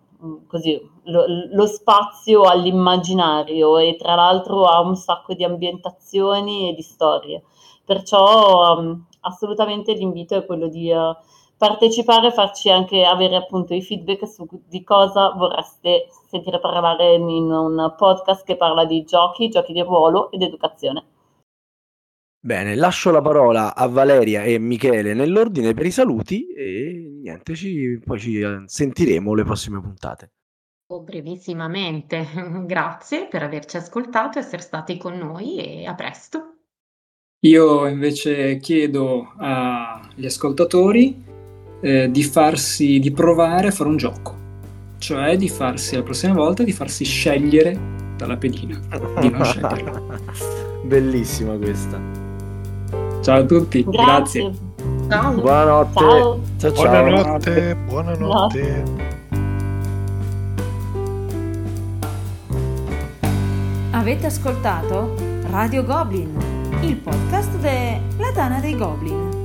[SPEAKER 6] così lo, lo, spazio all'immaginario e tra l'altro ha un sacco di ambientazioni e di storie. Perciò um, assolutamente l'invito è quello di uh, partecipare e farci anche avere appunto i feedback su di cosa vorreste sentire parlare in un podcast che parla di giochi, giochi di ruolo ed educazione.
[SPEAKER 2] Bene, lascio la parola a Valeria e Michele nell'ordine per i saluti e niente, ci, poi ci eh, sentiremo le prossime puntate.
[SPEAKER 4] Oh, brevissimamente, grazie per averci ascoltato, essere stati con noi e a presto.
[SPEAKER 5] Io invece chiedo agli ascoltatori eh, di farsi, di provare a fare un gioco, cioè di farsi la prossima volta di farsi scegliere dalla pedina, di non sceglierla.
[SPEAKER 2] Bellissima questa.
[SPEAKER 5] Ciao a tutti, grazie. grazie.
[SPEAKER 2] Ciao. Buonanotte. Ciao.
[SPEAKER 3] Ciao, ciao. Buonanotte. Buonanotte.
[SPEAKER 1] Avete ascoltato Radio Goblin, il podcast della Tana dei Goblin.